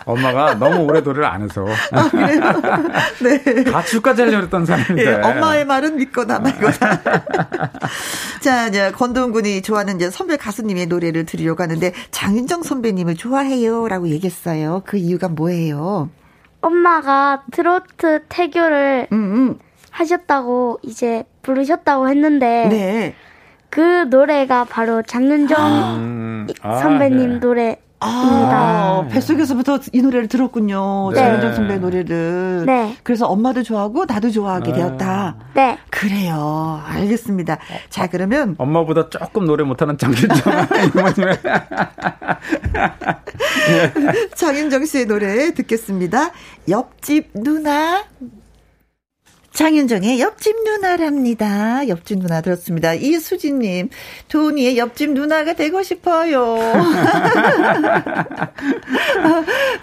엄마가 너무 오래 노래를 안 해서. 아, 그래요? 네. 가출까지 하려고 했던 사람인데. 예, 엄마의 말은 믿거나 말거나. 자, 이제 권도훈 군이 좋아하는 이제 선배 가수님의 노래를 들으려고 하는데 장윤정 선배님을 좋아해요 라고 얘기했어요. 그 이유가 뭐예요? 엄마가 트로트 태교를 음, 음. 하셨다고 이제 부르셨다고 했는데 네. 그 노래가 바로 장윤정 아, 아 선배님 아, 네. 노래 아, 뱃속에서부터 이 노래를 들었군요. 네. 장윤정 선배 노래를. 네. 그래서 엄마도 좋아하고 나도 좋아하게 아. 되었다. 네. 그래요. 알겠습니다. 자, 그러면. 엄마보다 조금 노래 못하는 장윤정 이모님의. 장윤정 씨의 노래 듣겠습니다. 옆집 누나. 장윤정의 옆집 누나랍니다. 옆집 누나 들었습니다. 이수진님, 도니의 옆집 누나가 되고 싶어요.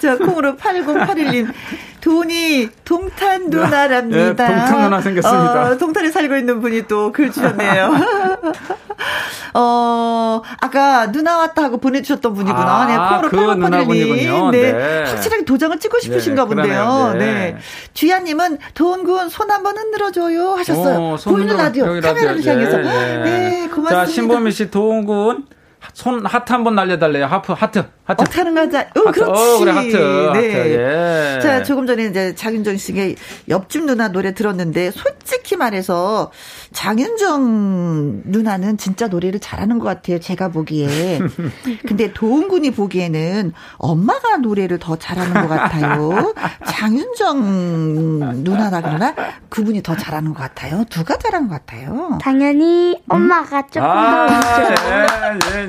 자, 콩으로 8081님, 돈이 동탄 누나랍니다. 네, 동탄 누나 생겼습니다. 어, 동탄에 살고 있는 분이 또 글 주셨네요. 어, 아까 누나 왔다 하고 보내주셨던 분이구나. 아, 네, 콩으로 그 8081님. 네. 네. 확실하게 도장을 찍고 싶으신가 네, 본데요. 네. 네. 주야님은 도훈군 손 한번 흔들어줘요 하셨어요. 오, 보이는 라디오, 카메라를 향해서. 네, 고맙습니다. 자, 신보미 씨, 도훈군. 손 하트 한번 날려달래요. 하프 하트 하트. 어떻게 하는 거지? 어, 하트. 그렇지. 어, 그래 하트. 네. 하트. 예. 자 조금 전에 이제 장윤정 씨의 옆집 누나 노래 들었는데 솔직히 말해서 장윤정 누나는 진짜 노래를 잘하는 것 같아요. 제가 보기에. 근데 도훈군이 보기에는 엄마가 노래를 더 잘하는 것 같아요. 장윤정 누나다 그러나 그분이 더 잘하는 것 같아요. 누가 잘하는 것 같아요. 당연히 엄마가 음? 조금 아, 더. 예, 예, 예.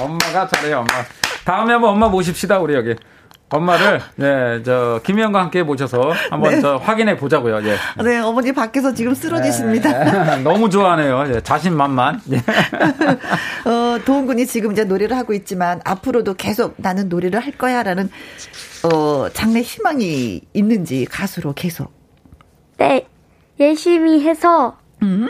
엄마가 잘해요, 엄마. 다음에 한번 엄마 모십시다 우리 여기. 엄마를 네, 저 김희영과 함께 모셔서 한번 네. 저 확인해 보자고요. 예. 네, 어머니 밖에서 지금 쓰러지십니다. 네, 너무 좋아하네요. 예, 자신만만. 예. 어, 도훈군이 지금 이제 노래를 하고 있지만 앞으로도 계속 나는 노래를 할 거야라는 어, 장래 희망이 있는지 가수로 계속. 네, 열심히 해서 음.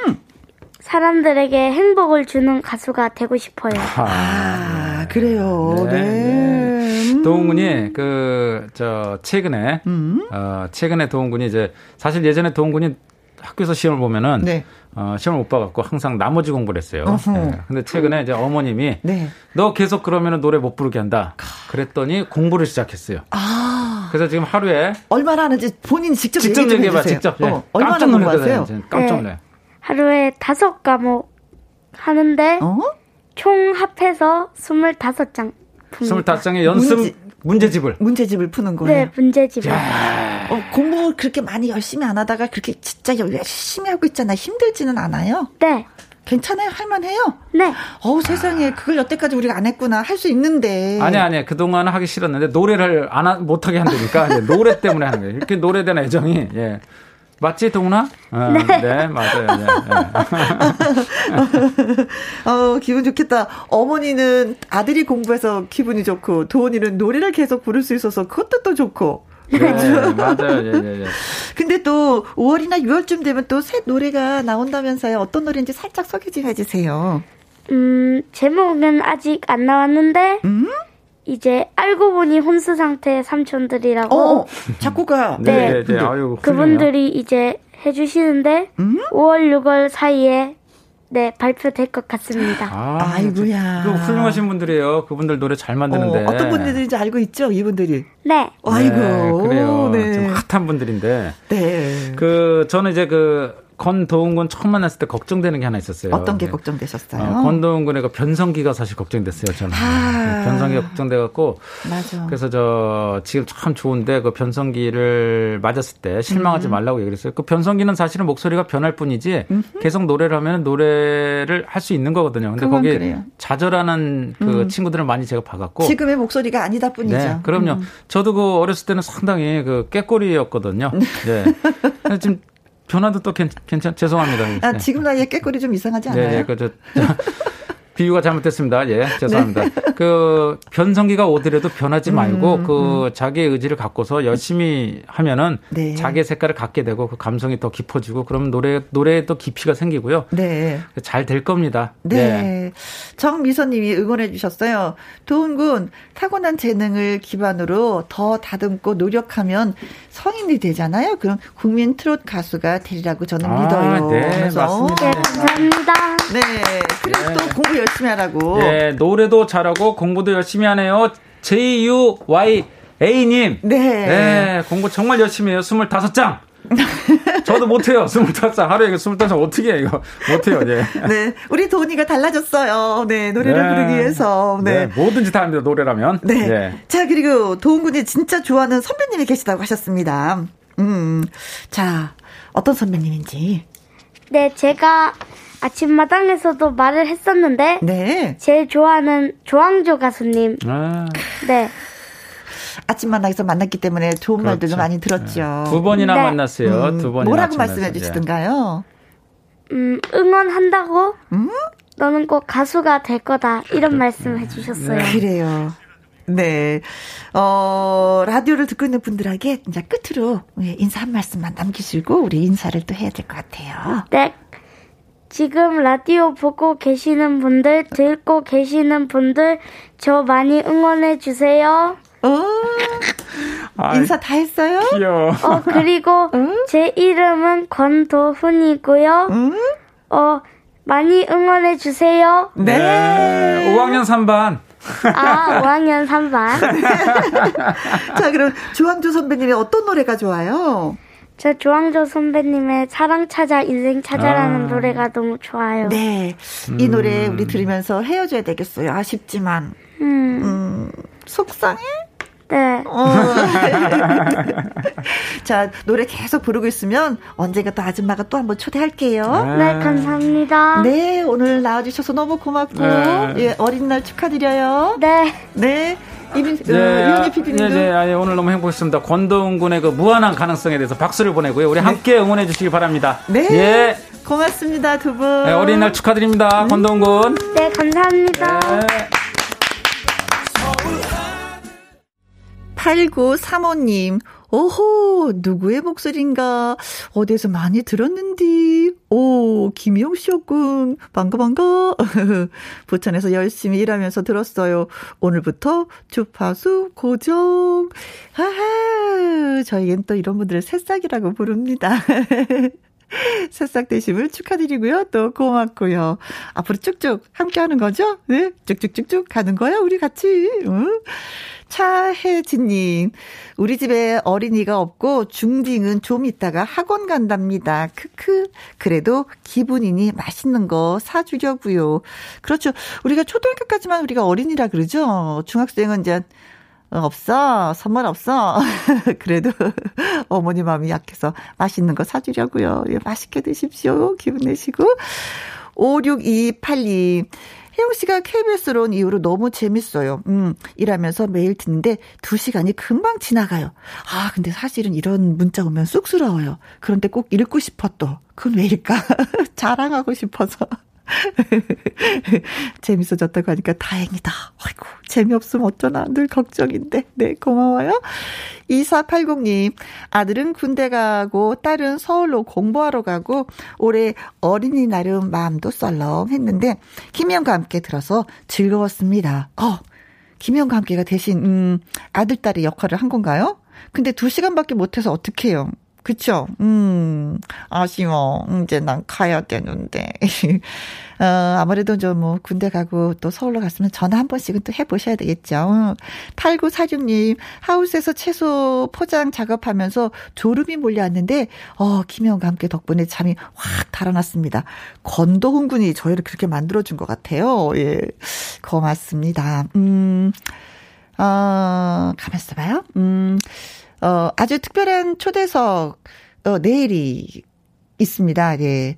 사람들에게 행복을 주는 가수가 되고 싶어요. 아, 그래요. 네. 네. 음. 도훈군이 그 저 최근에 음. 어 최근에 도훈군이 이제 사실 예전에 도훈군이 학교에서 시험을 보면은 네. 어, 시험을 못 봐갖고 항상 나머지 공부를 했어요. 네. 근데 최근에 이제 어머님이 네. 너 계속 그러면은 노래 못 부르게 한다. 그랬더니 공부를 시작했어요. 아. 그래서 지금 하루에 얼마나 하는지 본인 직접 직접 얘기해봐. 직접. 어, 예. 깜짝 놀랐어요. 깜짝 놀래. 네. 하루에 다섯 과목 하는데 어? 총 합해서 스물다섯 장 25장의 연습 문제, 문제집을. 문제집을 푸는 거예요. 네, 문제집을. 어, 공부 그렇게 많이 열심히 안 하다가 그렇게 진짜 열심히 하고 있잖아. 힘들지는 않아요? 네. 괜찮아요? 할만해요? 네. 어우, 세상에. 그걸 여태까지 우리가 안 했구나. 할 수 있는데. 아니, 아니. 그동안 하기 싫었는데, 노래를 안, 하, 못하게 한다니까. 노래 때문에 하는 거예요. 이렇게 노래에 대한 애정이, 예. 맞지, 동훈아? 어, 네. 네. 맞아요. 네, 네. 어, 기분 좋겠다. 어머니는 아들이 공부해서 기분이 좋고, 도훈이는 노래를 계속 부를 수 있어서 그것도 또 좋고. 네, 맞아요. 예, 예, 예. 근데 또 5월이나 6월쯤 되면 또 새 노래가 나온다면서요. 어떤 노래인지 살짝 소개 좀 해주세요. 음, 제목은 아직 안 나왔는데, 음? 이제 알고 보니 혼수 상태의 삼촌들이라고 어, 작곡가 네, 네, 네. 아유, 그분들이 이제 해주시는데 음? 5월 6월 사이에 네 발표될 것 같습니다. 아, 이고야그 훌륭하신 분들이에요. 그분들 노래 잘 만드는데 어, 떤 분들인지 알고 있죠, 이분들이. 네. 아이고 네, 그래요. 네. 좀 핫한 분들인데. 네. 그 저는 이제 그 권도훈군 처음 만났을 때 걱정되는 게 하나 있었어요. 어떤 게 네. 걱정되셨어요? 어, 권도훈군의 그 변성기가 사실 걱정됐어요, 저는. 아~ 네, 변성기가 걱정돼갖고. 맞아. 그래서 저 지금 참 좋은데 그 변성기를 맞았을 때 실망하지 음. 말라고 얘기를 했어요. 그 변성기는 사실은 목소리가 변할 뿐이지 음 계속 노래를 하면 노래를 할 수 있는 거거든요. 근데 거기 그래요. 좌절하는 그 음. 친구들을 많이 제가 봐갖고. 지금의 목소리가 아니다 뿐이죠. 네, 그럼요. 음. 저도 그 어렸을 때는 상당히 그 깨꼬리였거든요. 네. 네. 지금 변화도 또 괜, 괜찮, 죄송합니다. 아, 네. 지금 나이에 깨꼬리 좀 이상하지 않아요? 네, 그, 저, 비유가 잘못됐습니다. 예, 죄송합니다. 네. 그 변성기가 오더라도 변하지 말고 음, 그 음. 자기의 의지를 갖고서 열심히 하면은 네. 자기의 색깔을 갖게 되고 그 감성이 더 깊어지고 그러면 노래 노래에 또 깊이가 생기고요. 네. 잘 될 겁니다. 네. 네. 정미선님이 응원해 주셨어요. 도훈군 타고난 재능을 기반으로 더 다듬고 노력하면 성인이 되잖아요. 그럼 국민 트롯 가수가 되리라고 저는 아, 믿어요. 네, 맞습니다. 네, 감사합니다. 네. 그래서 또 공부 열심히 하라고. 네, 노래도 잘하고 공부도 열심히 하네요. JUY A님. 네. 네, 공부 정말 열심히 해요. 25장. 저도 못해요. 25장. 하루에 25장 어떻게 해, 이거. 못해요, 네. 네. 우리 도니가 달라졌어요. 네. 노래를 네. 부르기 위해서. 네. 네. 뭐든지 다 합니다, 노래라면. 네. 네. 자, 그리고 도훈군이 진짜 좋아하는 선배님이 계시다고 하셨습니다. 음. 자, 어떤 선배님인지. 네, 제가 아침마당에서도 말을 했었는데 네. 제일 좋아하는 조항조 가수님. 아. 네. 아침마당에서 만났기 때문에 좋은 그렇죠. 말들도 많이 들었죠. 네. 두 번이나 네. 만났어요. 음, 두 번이나. 뭐라고 말씀해 주시던가요? 음, 응원한다고? 음? 너는 꼭 가수가 될 거다. 이런 말씀 해주셨어요. 네. 그래요. 네. 어, 라디오를 듣고 있는 분들에게 이제 끝으로 예, 인사 한 말씀만 남기시고 우리 인사를 또 해야 될 것 같아요. 네. 지금 라디오 보고 계시는 분들, 듣고 계시는 분들, 저 많이 응원해 주세요. 어, 인사 다 했어요? 귀여워. 어, 그리고 응? 제 이름은 권도훈이고요. 응? 어, 많이 응원해 주세요. 네. 네. 5학년 3반. 아, 5학년 3반. 자, 그럼 조항조 선배님의 어떤 노래가 좋아요? 저 조항조 선배님의 사랑 찾아 인생 찾아라는 아. 노래가 너무 좋아요. 네. 이 노래 음. 우리 들으면서 헤어져야 되겠어요. 아쉽지만. 음. 음 속상해? 네. 어. 자, 노래 계속 부르고 있으면 언젠가 또 아줌마가 또 한번 초대할게요. 네, 감사합니다. 네, 오늘 나와주셔서 너무 고맙고, 네. 예, 어린 날 축하드려요. 네. 네. 이민, 네, 어, 이현희 PD님도. 네, 네, 아니, 오늘 너무 행복했습니다. 권도훈 군의 그 무한한 가능성에 대해서 박수를 보내고요. 우리 네. 함께 응원해 주시기 바랍니다. 네. 예. 고맙습니다, 두 분. 네, 어린이날 축하드립니다, 음. 권도훈 군. 네, 감사합니다. 네. 8935님, 오호, 누구의 목소리인가? 어디서 많이 들었는디? 오, 김영 씨였군. 반가, 반가. 부천에서 열심히 일하면서 들었어요. 오늘부터 주파수 고정. 하하, 저희엔 또 이런 분들을 새싹이라고 부릅니다. 새싹 되심을 축하드리고요. 또 고맙고요. 앞으로 쭉쭉 함께 하는 거죠? 네? 쭉쭉쭉쭉 가는 거야, 우리 같이. 응? 차혜진님, 우리 집에 어린이가 없고 중딩은 좀 있다가 학원 간답니다. 크크. 그래도 기분이니 맛있는 거 사주려고요. 그렇죠. 우리가 초등학교까지만 우리가 어린이라 그러죠. 중학생은 이제 없어. 선물 없어. 그래도 어머니 마음이 약해서 맛있는 거 사주려고요. 예, 맛있게 드십시오. 기분 내시고. 5628님. 혜영 씨가 KBS로 온 이후로 너무 재밌어요. 음, 일하면서 매일 듣는데 두 시간이 금방 지나가요. 아, 근데 사실은 이런 문자 오면 쑥스러워요. 그런데 꼭 읽고 싶어 또. 그건 왜일까? 자랑하고 싶어서. 재밌어졌다고 하니까 다행이다. 아이고, 재미없으면 어쩌나 늘 걱정인데. 네, 고마워요. 2480님, 아들은 군대 가고 딸은 서울로 공부하러 가고 올해 어린이날은 마음도 썰렁 했는데 김영과 함께 들어서 즐거웠습니다. 어, 김영과 함께가 대신 음, 아들 딸의 역할을 한 건가요? 근데 2시간밖에 못해서 어떡해요? 그쵸? 음, 아쉬워. 이제 난 가야 되는데. 어, 아무래도 좀 뭐 군대 가고 또 서울로 갔으면 전화 한 번씩은 또 해보셔야 되겠죠. 8946님, 하우스에서 채소 포장 작업하면서 졸음이 몰려왔는데, 어, 김영과 함께 덕분에 잠이 확 달아났습니다. 권도훈 군이 저희를 그렇게 만들어준 것 같아요. 예. 고맙습니다. 음, 어, 가만있어 봐요. 음, 어, 아주 특별한 초대석, 어, 내일이 있습니다. 예.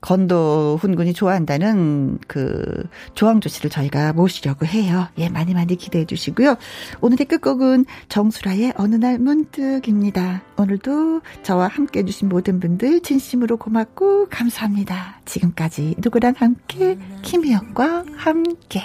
건도 훈 군이 좋아한다는 그 조항조 씨를 저희가 모시려고 해요. 예, 많이 많이 기대해 주시고요. 오늘의 끝곡은 정수라의 어느 날 문득입니다. 오늘도 저와 함께 해주신 모든 분들 진심으로 고맙고 감사합니다. 지금까지 누구랑 함께 김희영과 함께.